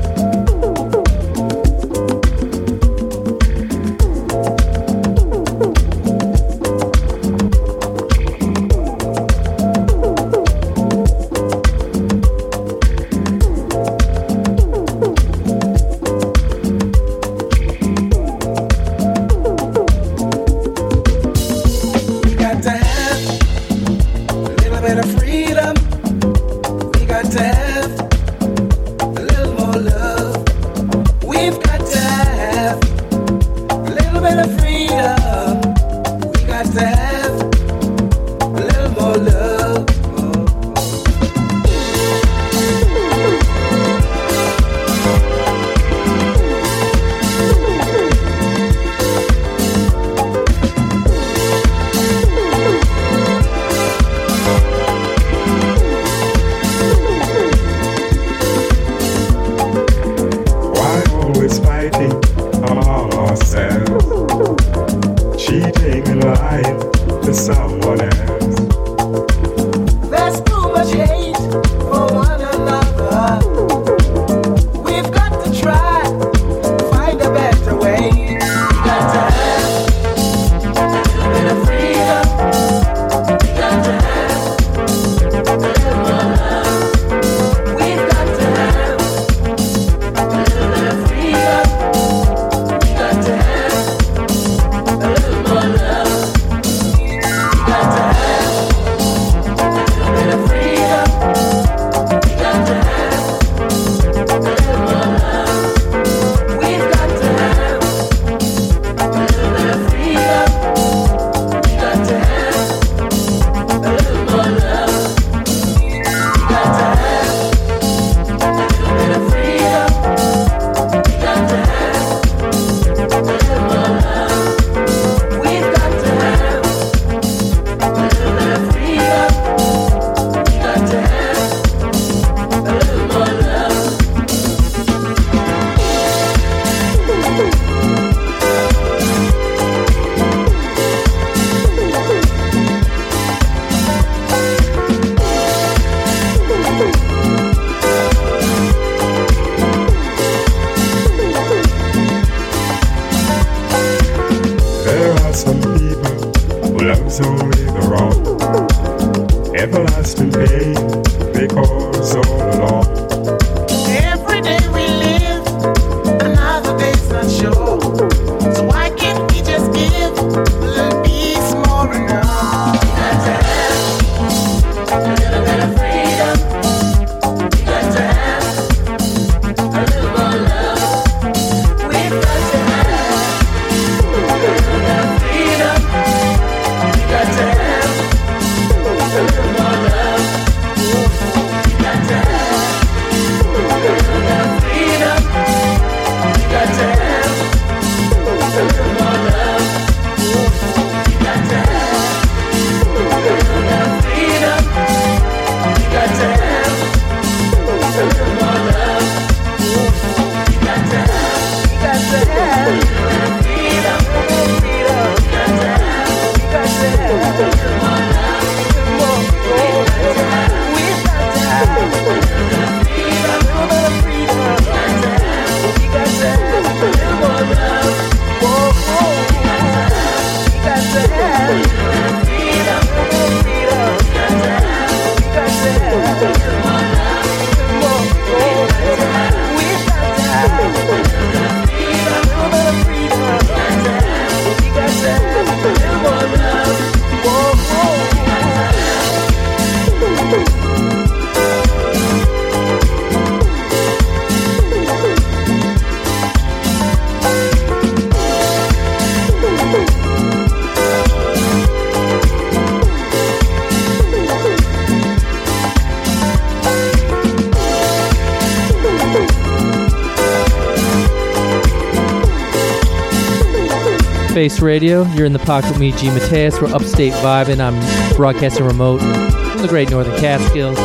Radio. You're in the pocket with me, G. Mateus. We're upstate vibing. I'm broadcasting remote from the great northern Catskills.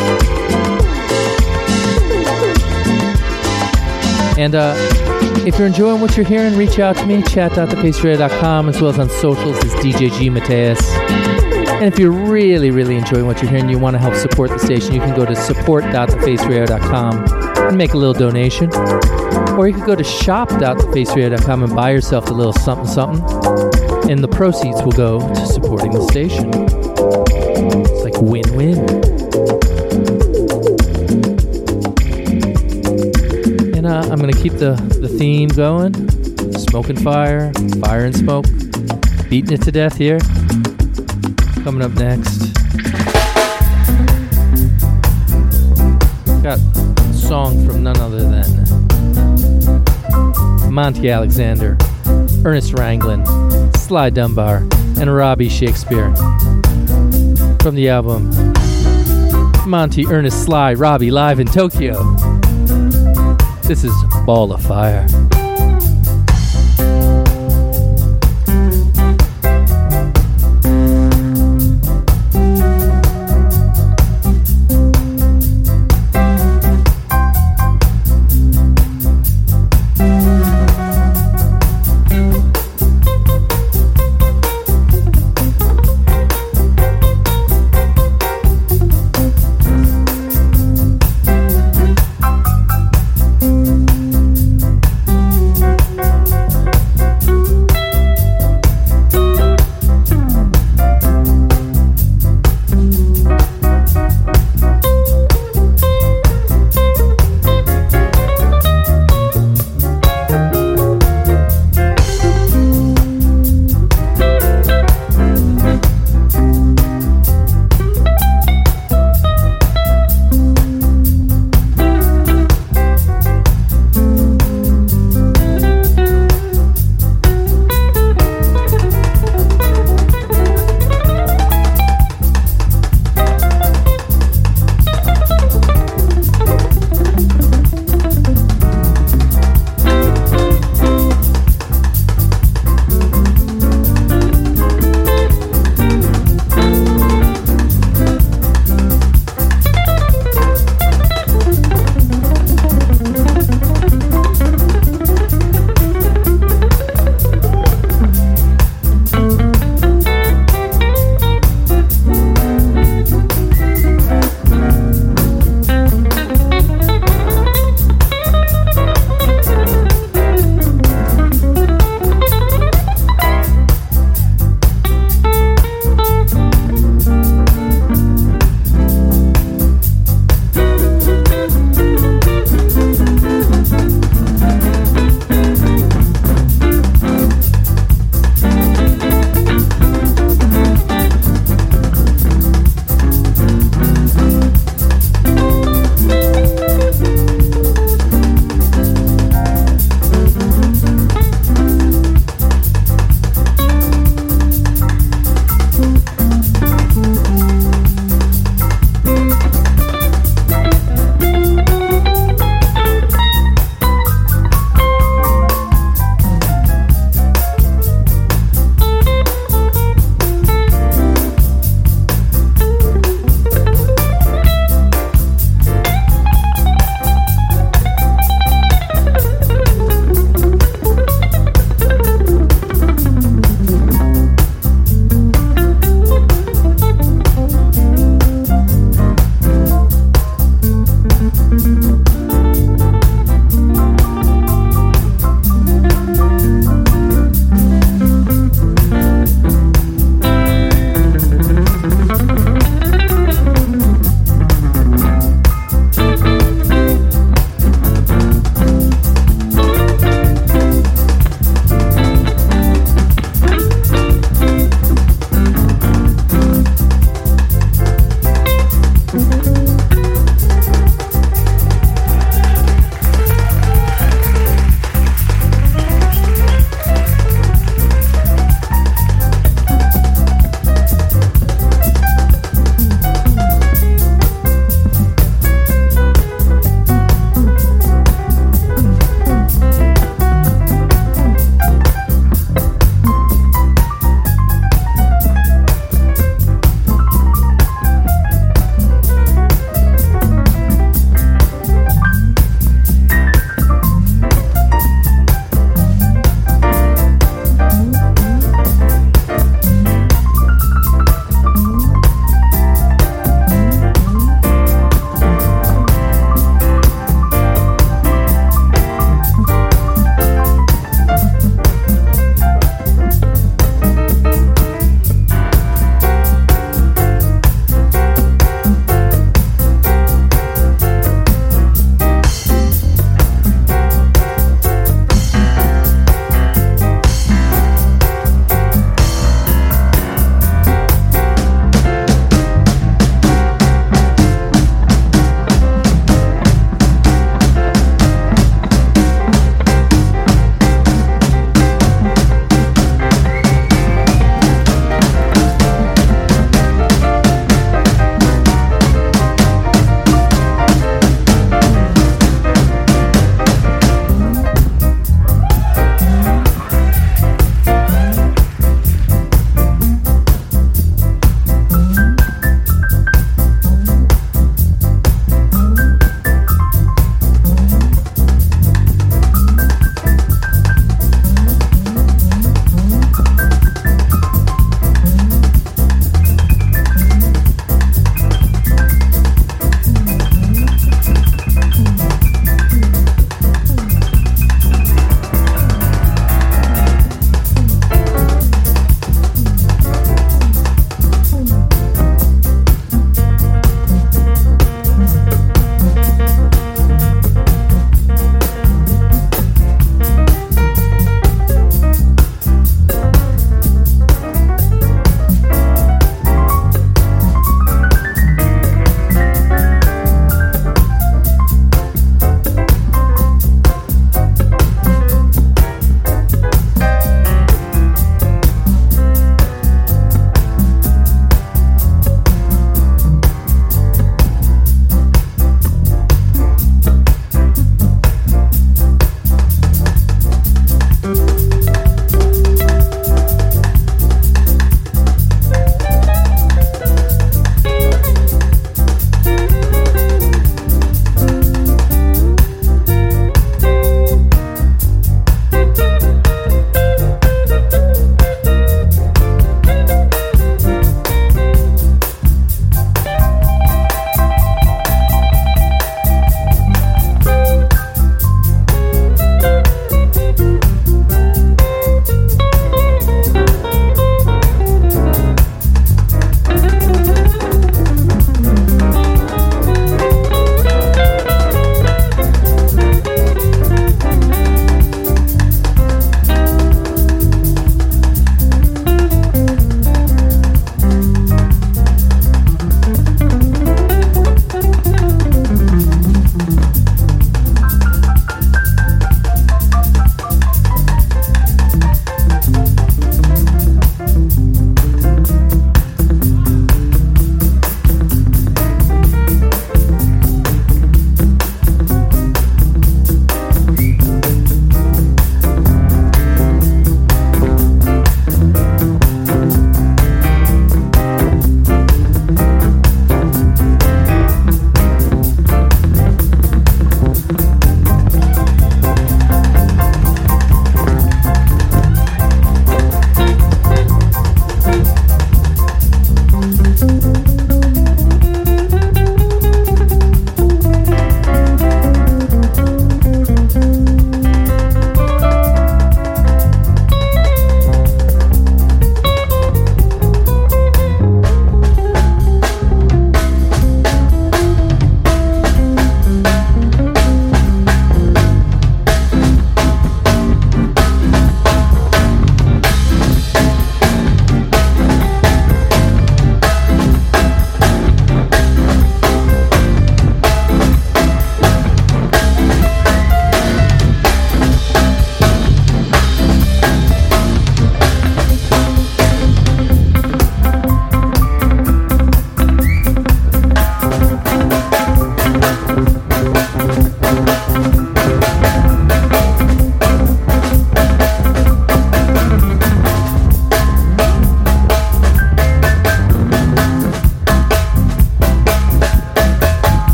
And uh, if you're enjoying what you're hearing, reach out to me, chat.thefaceradio.com, as well as on socials as DJ G. Mateus. And if you're really, really enjoying what you're hearing, you want to help support the station, you can go to support.thefaceradio.com and make a little donation. Or you can go to shop.thefaceradio.com and buy yourself a little something something and the proceeds will go to supporting the station. It's like win win. And uh, I'm going to keep the, the theme going smoke and fire, fire and smoke, beating it to death here. Coming up next. Got a song from none other than Monty Alexander, Ernest Ranglin, Sly Dunbar, and Robbie Shakespeare. From the album Monty, Ernest, Sly, Robbie live in Tokyo. This is Ball of Fire.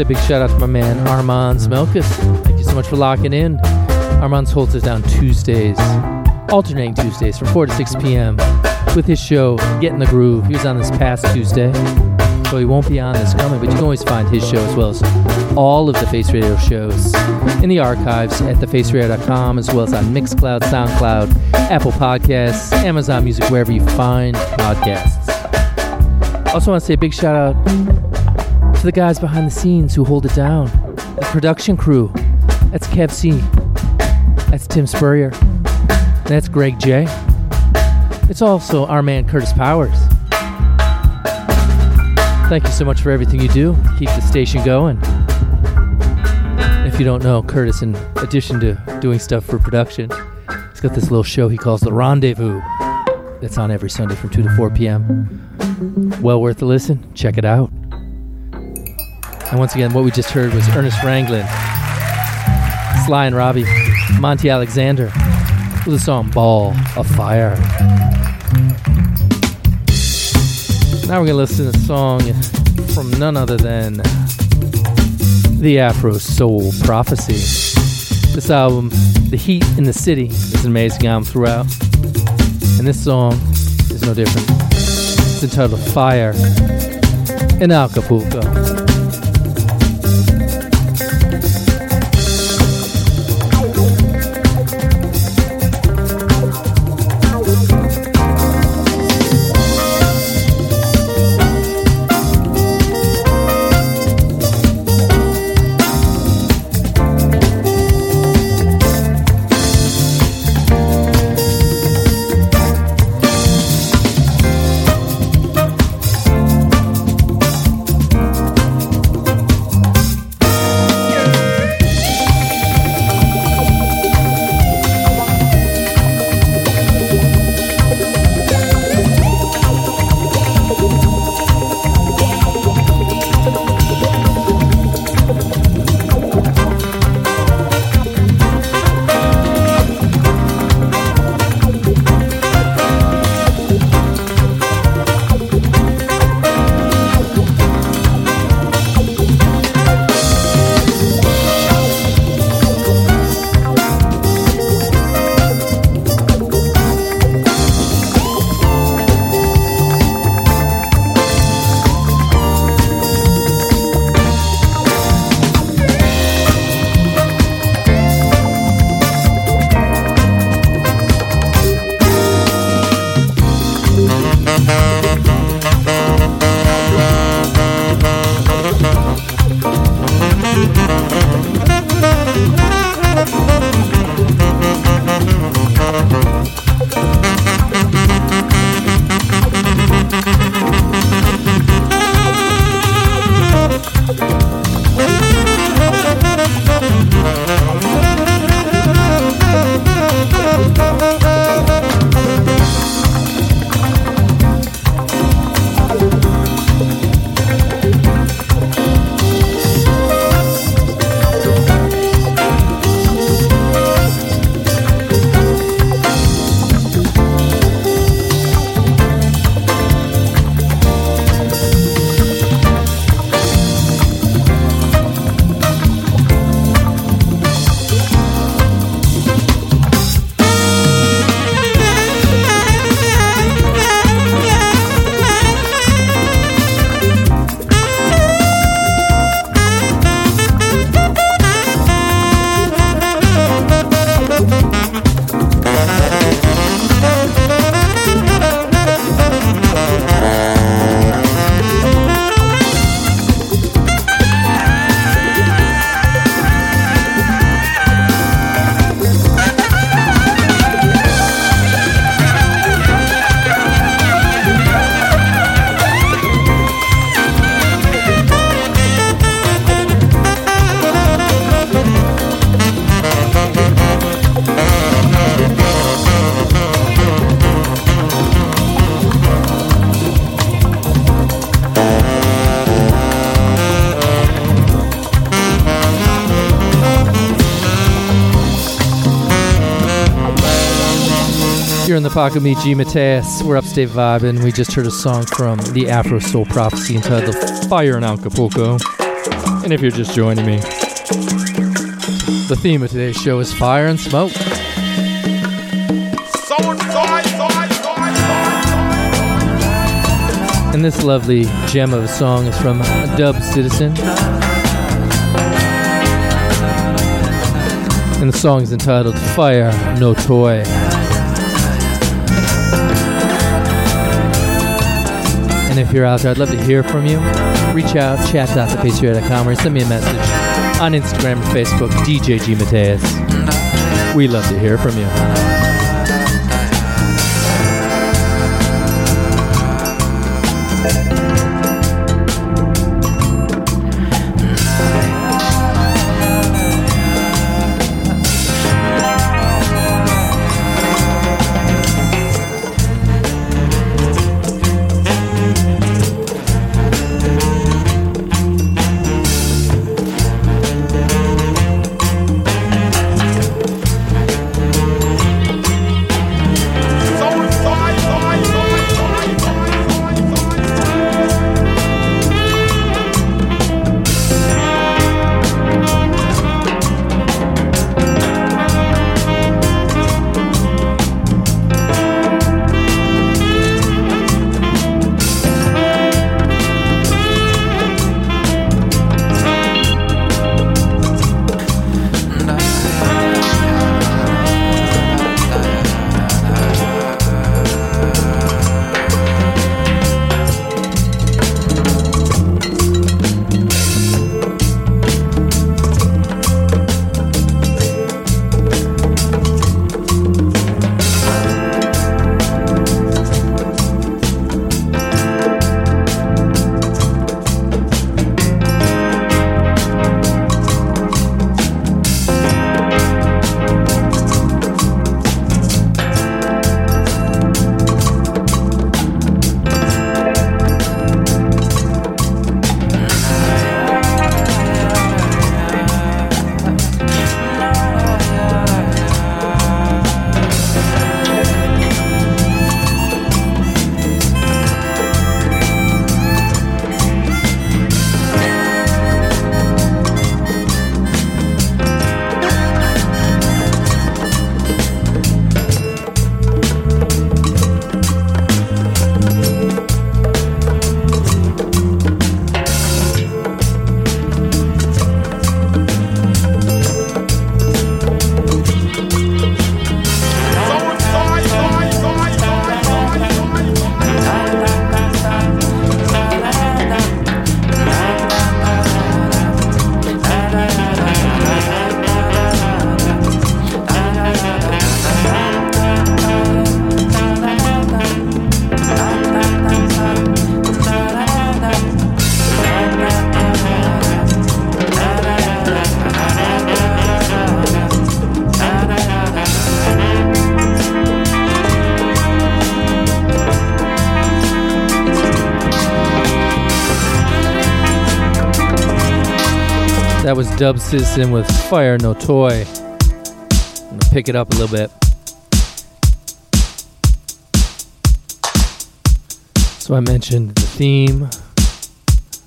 Say a big shout out to my man Armand Smelkus. Thank you so much for locking in. Armand holds us down Tuesdays, alternating Tuesdays from 4 to 6 p.m. with his show, Get in the Groove. He was on this past Tuesday, so he won't be on this coming, but you can always find his show as well as all of the Face Radio shows in the archives at thefaceradio.com, as well as on Mixcloud, SoundCloud, Apple Podcasts, Amazon Music, wherever you find podcasts. Also, want to say a big shout out to the guys behind the scenes who hold it down. The production crew. That's Kev C. That's Tim Spurrier. That's Greg J. It's also our man Curtis Powers. Thank you so much for everything you do. Keep the station going. If you don't know, Curtis, in addition to doing stuff for production, he's got this little show he calls The Rendezvous. That's on every Sunday from 2 to 4 p.m. Well worth a listen. Check it out. And once again, what we just heard was Ernest Ranglin, Sly and Robbie, Monty Alexander with the song Ball of Fire. Now we're going to listen to a song from none other than the Afro Soul Prophecy. This album, The Heat in the City, is an amazing album throughout. And this song is no different. It's entitled Fire in Acapulco. In the pocket me, G. Mateus. We're upstate vibing. We just heard a song from the Afro Soul Prophecy entitled Fire in Acapulco. And if you're just joining me, the theme of today's show is fire and smoke. And this lovely gem of a song is from Dub Citizen. And the song is entitled Fire No Toy. And if you're out there, I'd love to hear from you. Reach out, chat.thefaceradio.com, or send me a message on Instagram or Facebook, DJ G. Mateus. We love to hear from you. Dub Citizen with Fire No Toy. I'm gonna pick it up a little bit. So I mentioned the theme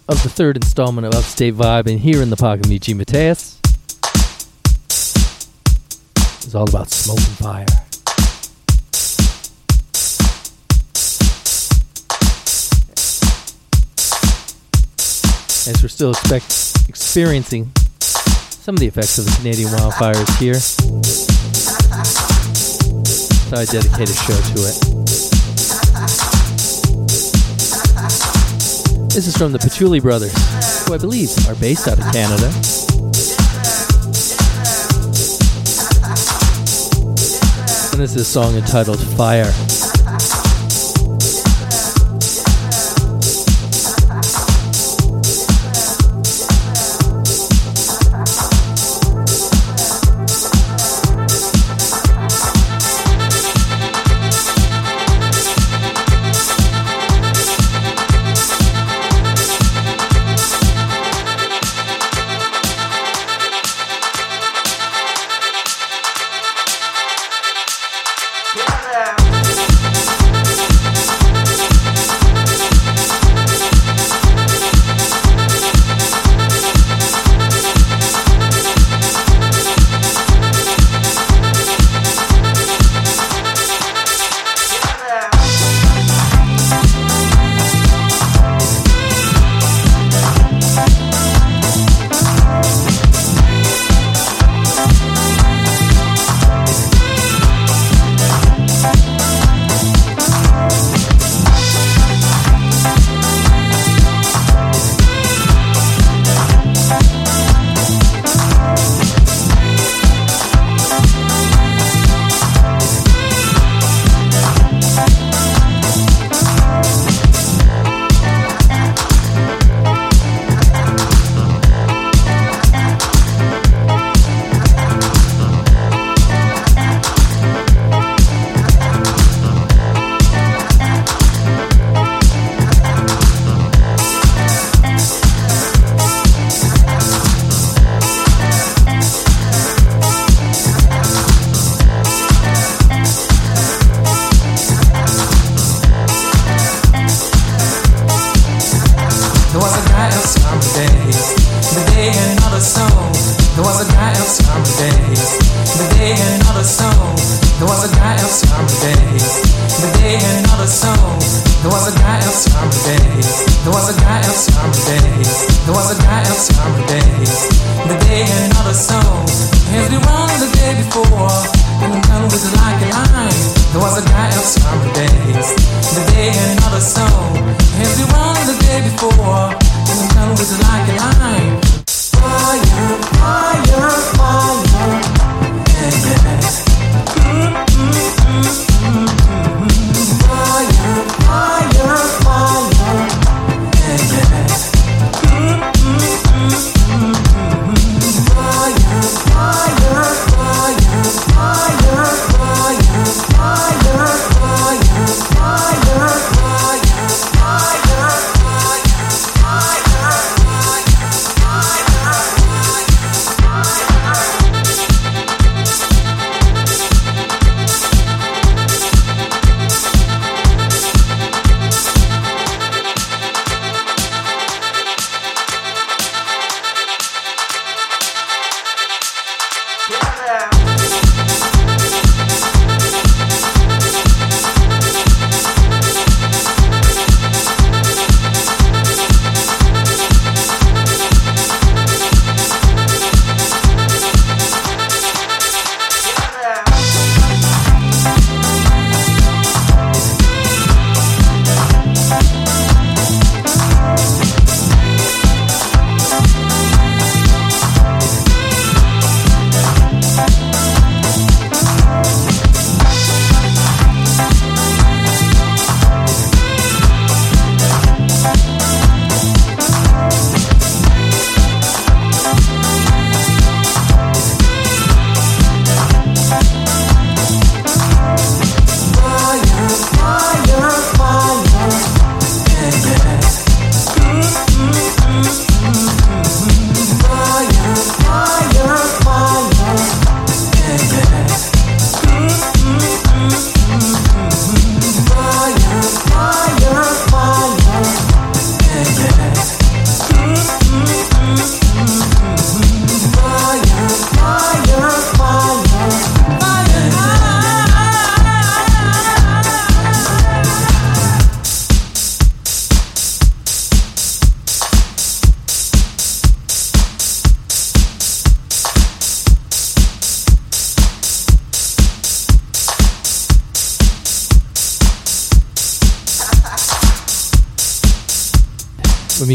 of the third installment of Upstate Vibe, and here in the pocket, G. Mateus. It's all about smoke and fire. As we're still expect, experiencing some of the effects of the Canadian wildfires here. So I dedicate a show to it. This is from the Patchouli Brothers, who I believe are based out of Canada. And this is a song entitled Fire.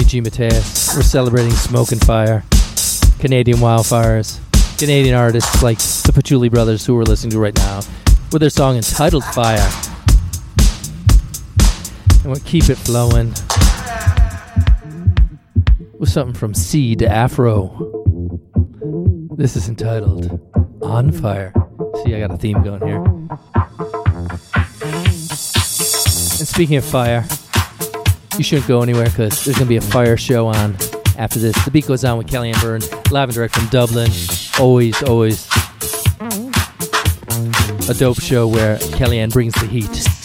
G. Mateus. We're celebrating Smoke and Fire, Canadian wildfires, Canadian artists like the Patchouli Brothers, who we're listening to right now, with their song entitled Fire. And we'll keep it flowing with something from C to Afro. This is entitled On Fire. See, I got a theme going here. And speaking of fire, you shouldn't go anywhere because there's going to be a fire show on after this. The beat goes on with Kellyanne Burns, live and direct from Dublin. Always, always a dope show where Kellyanne brings the heat.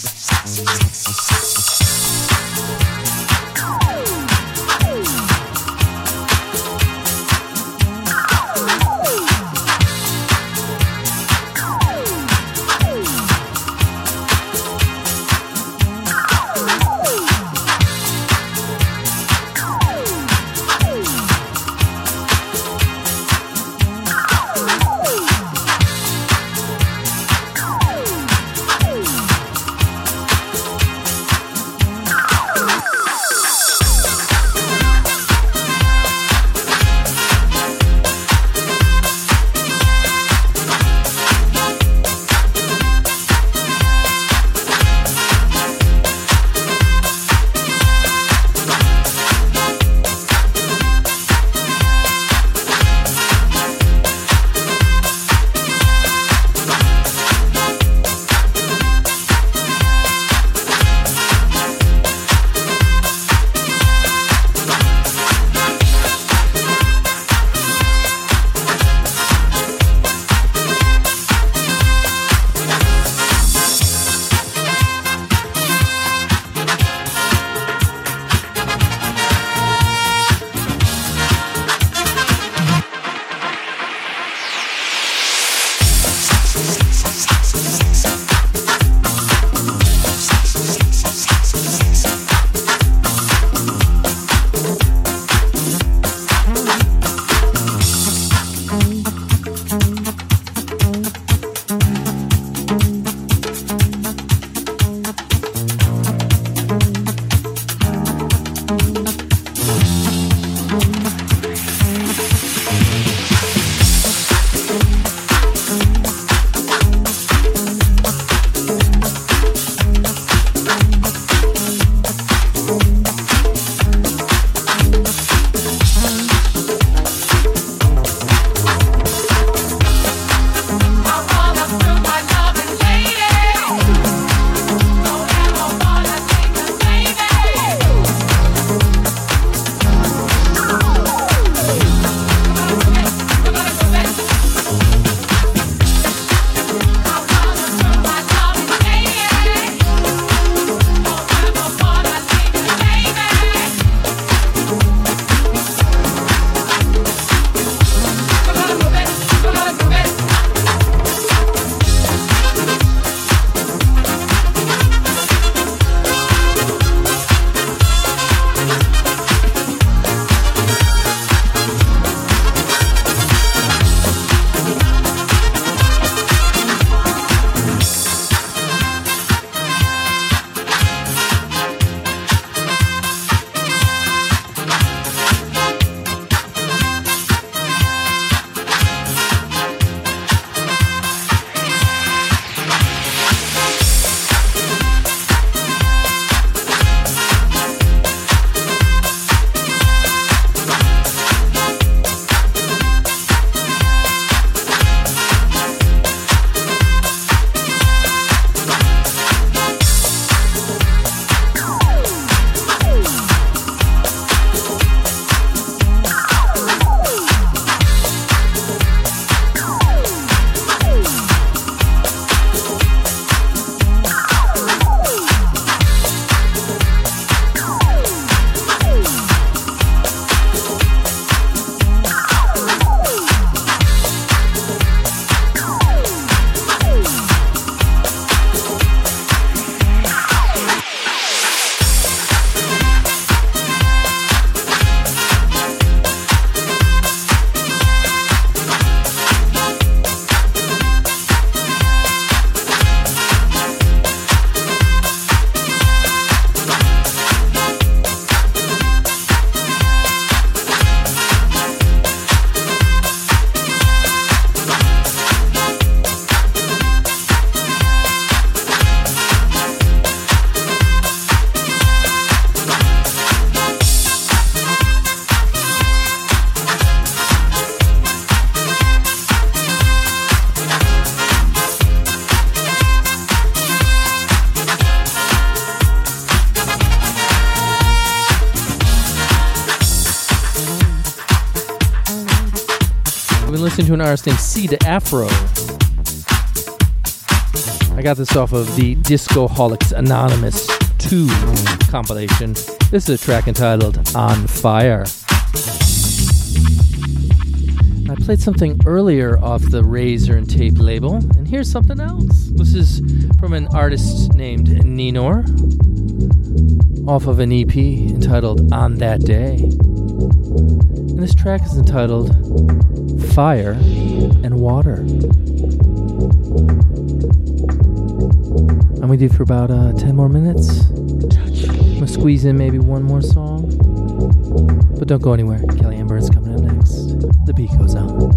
Artist named Ceda Afro. I got this off of the Discoholics Anonymous 2 compilation. This is a track entitled On Fire. I played something earlier off the Razor-N-Tape label, and here's something else. This is from an artist named Ninor, off of an EP entitled On That Day. And this track is entitled Fire and Water. I'm with you for about uh, 10 more minutes. I'm gonna squeeze in maybe one more song. But don't go anywhere. Kellyanne Byrne is coming up next. The beat goes on.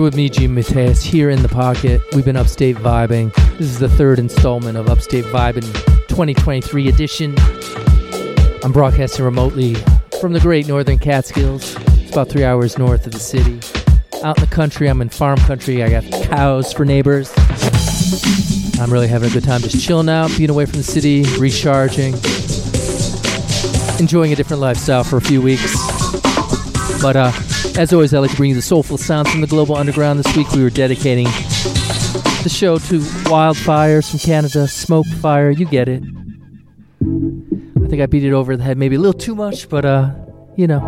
With me, G. Mateus, here in the pocket. We've been upstate vibing. This is the third installment of Upstate Vibing 2023 edition. I'm broadcasting remotely from the great northern Catskills. It's about three hours north of the city. Out in the country, I'm in farm country. I got cows for neighbors. I'm really having a good time just chilling out, being away from the city, recharging, enjoying a different lifestyle for a few weeks. But uh, as always, I like to bring you the soulful sounds from the global underground. This week we were dedicating the show to wildfires from Canada, smoke fire, you get it. I think I beat it over the head maybe a little too much, but uh, you know,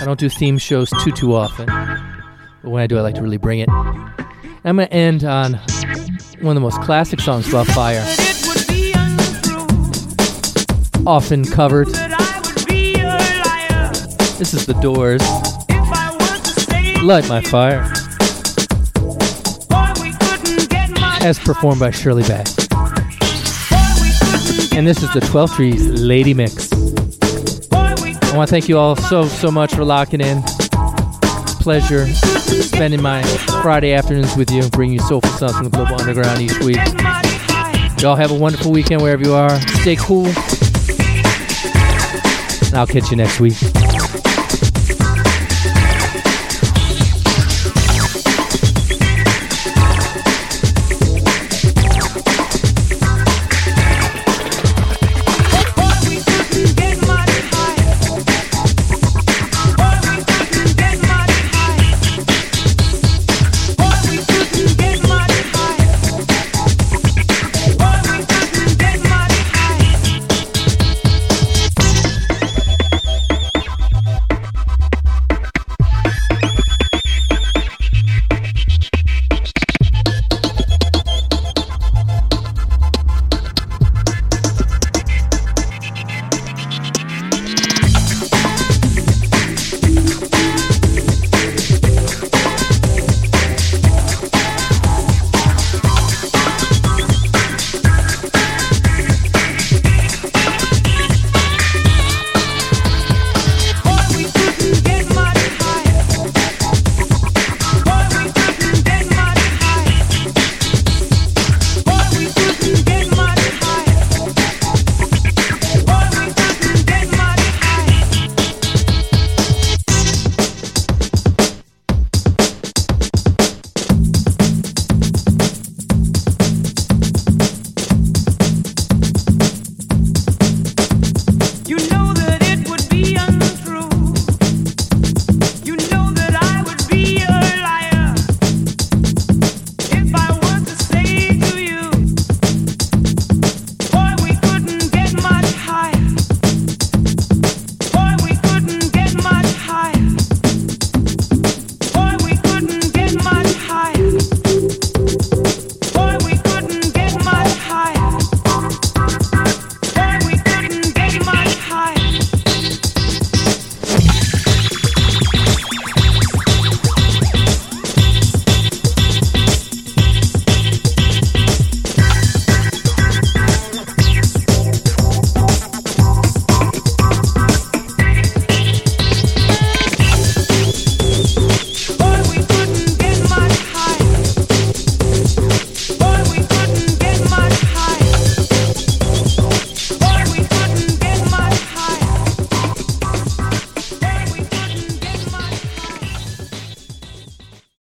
I don't do theme shows too too often. But when I do, I like to really bring it. I'm gonna end on one of the most classic songs about fire, often covered. This is The Doors. Light My Fire. As performed by Shirley Bassey. And this is the 12 Trees Lady Mix. I want to thank you all so, so much for locking in. Pleasure spending my Friday afternoons with you, bringing you soulful sounds from the Global Underground each week. Y'all have a wonderful weekend wherever you are. Stay cool. And I'll catch you next week.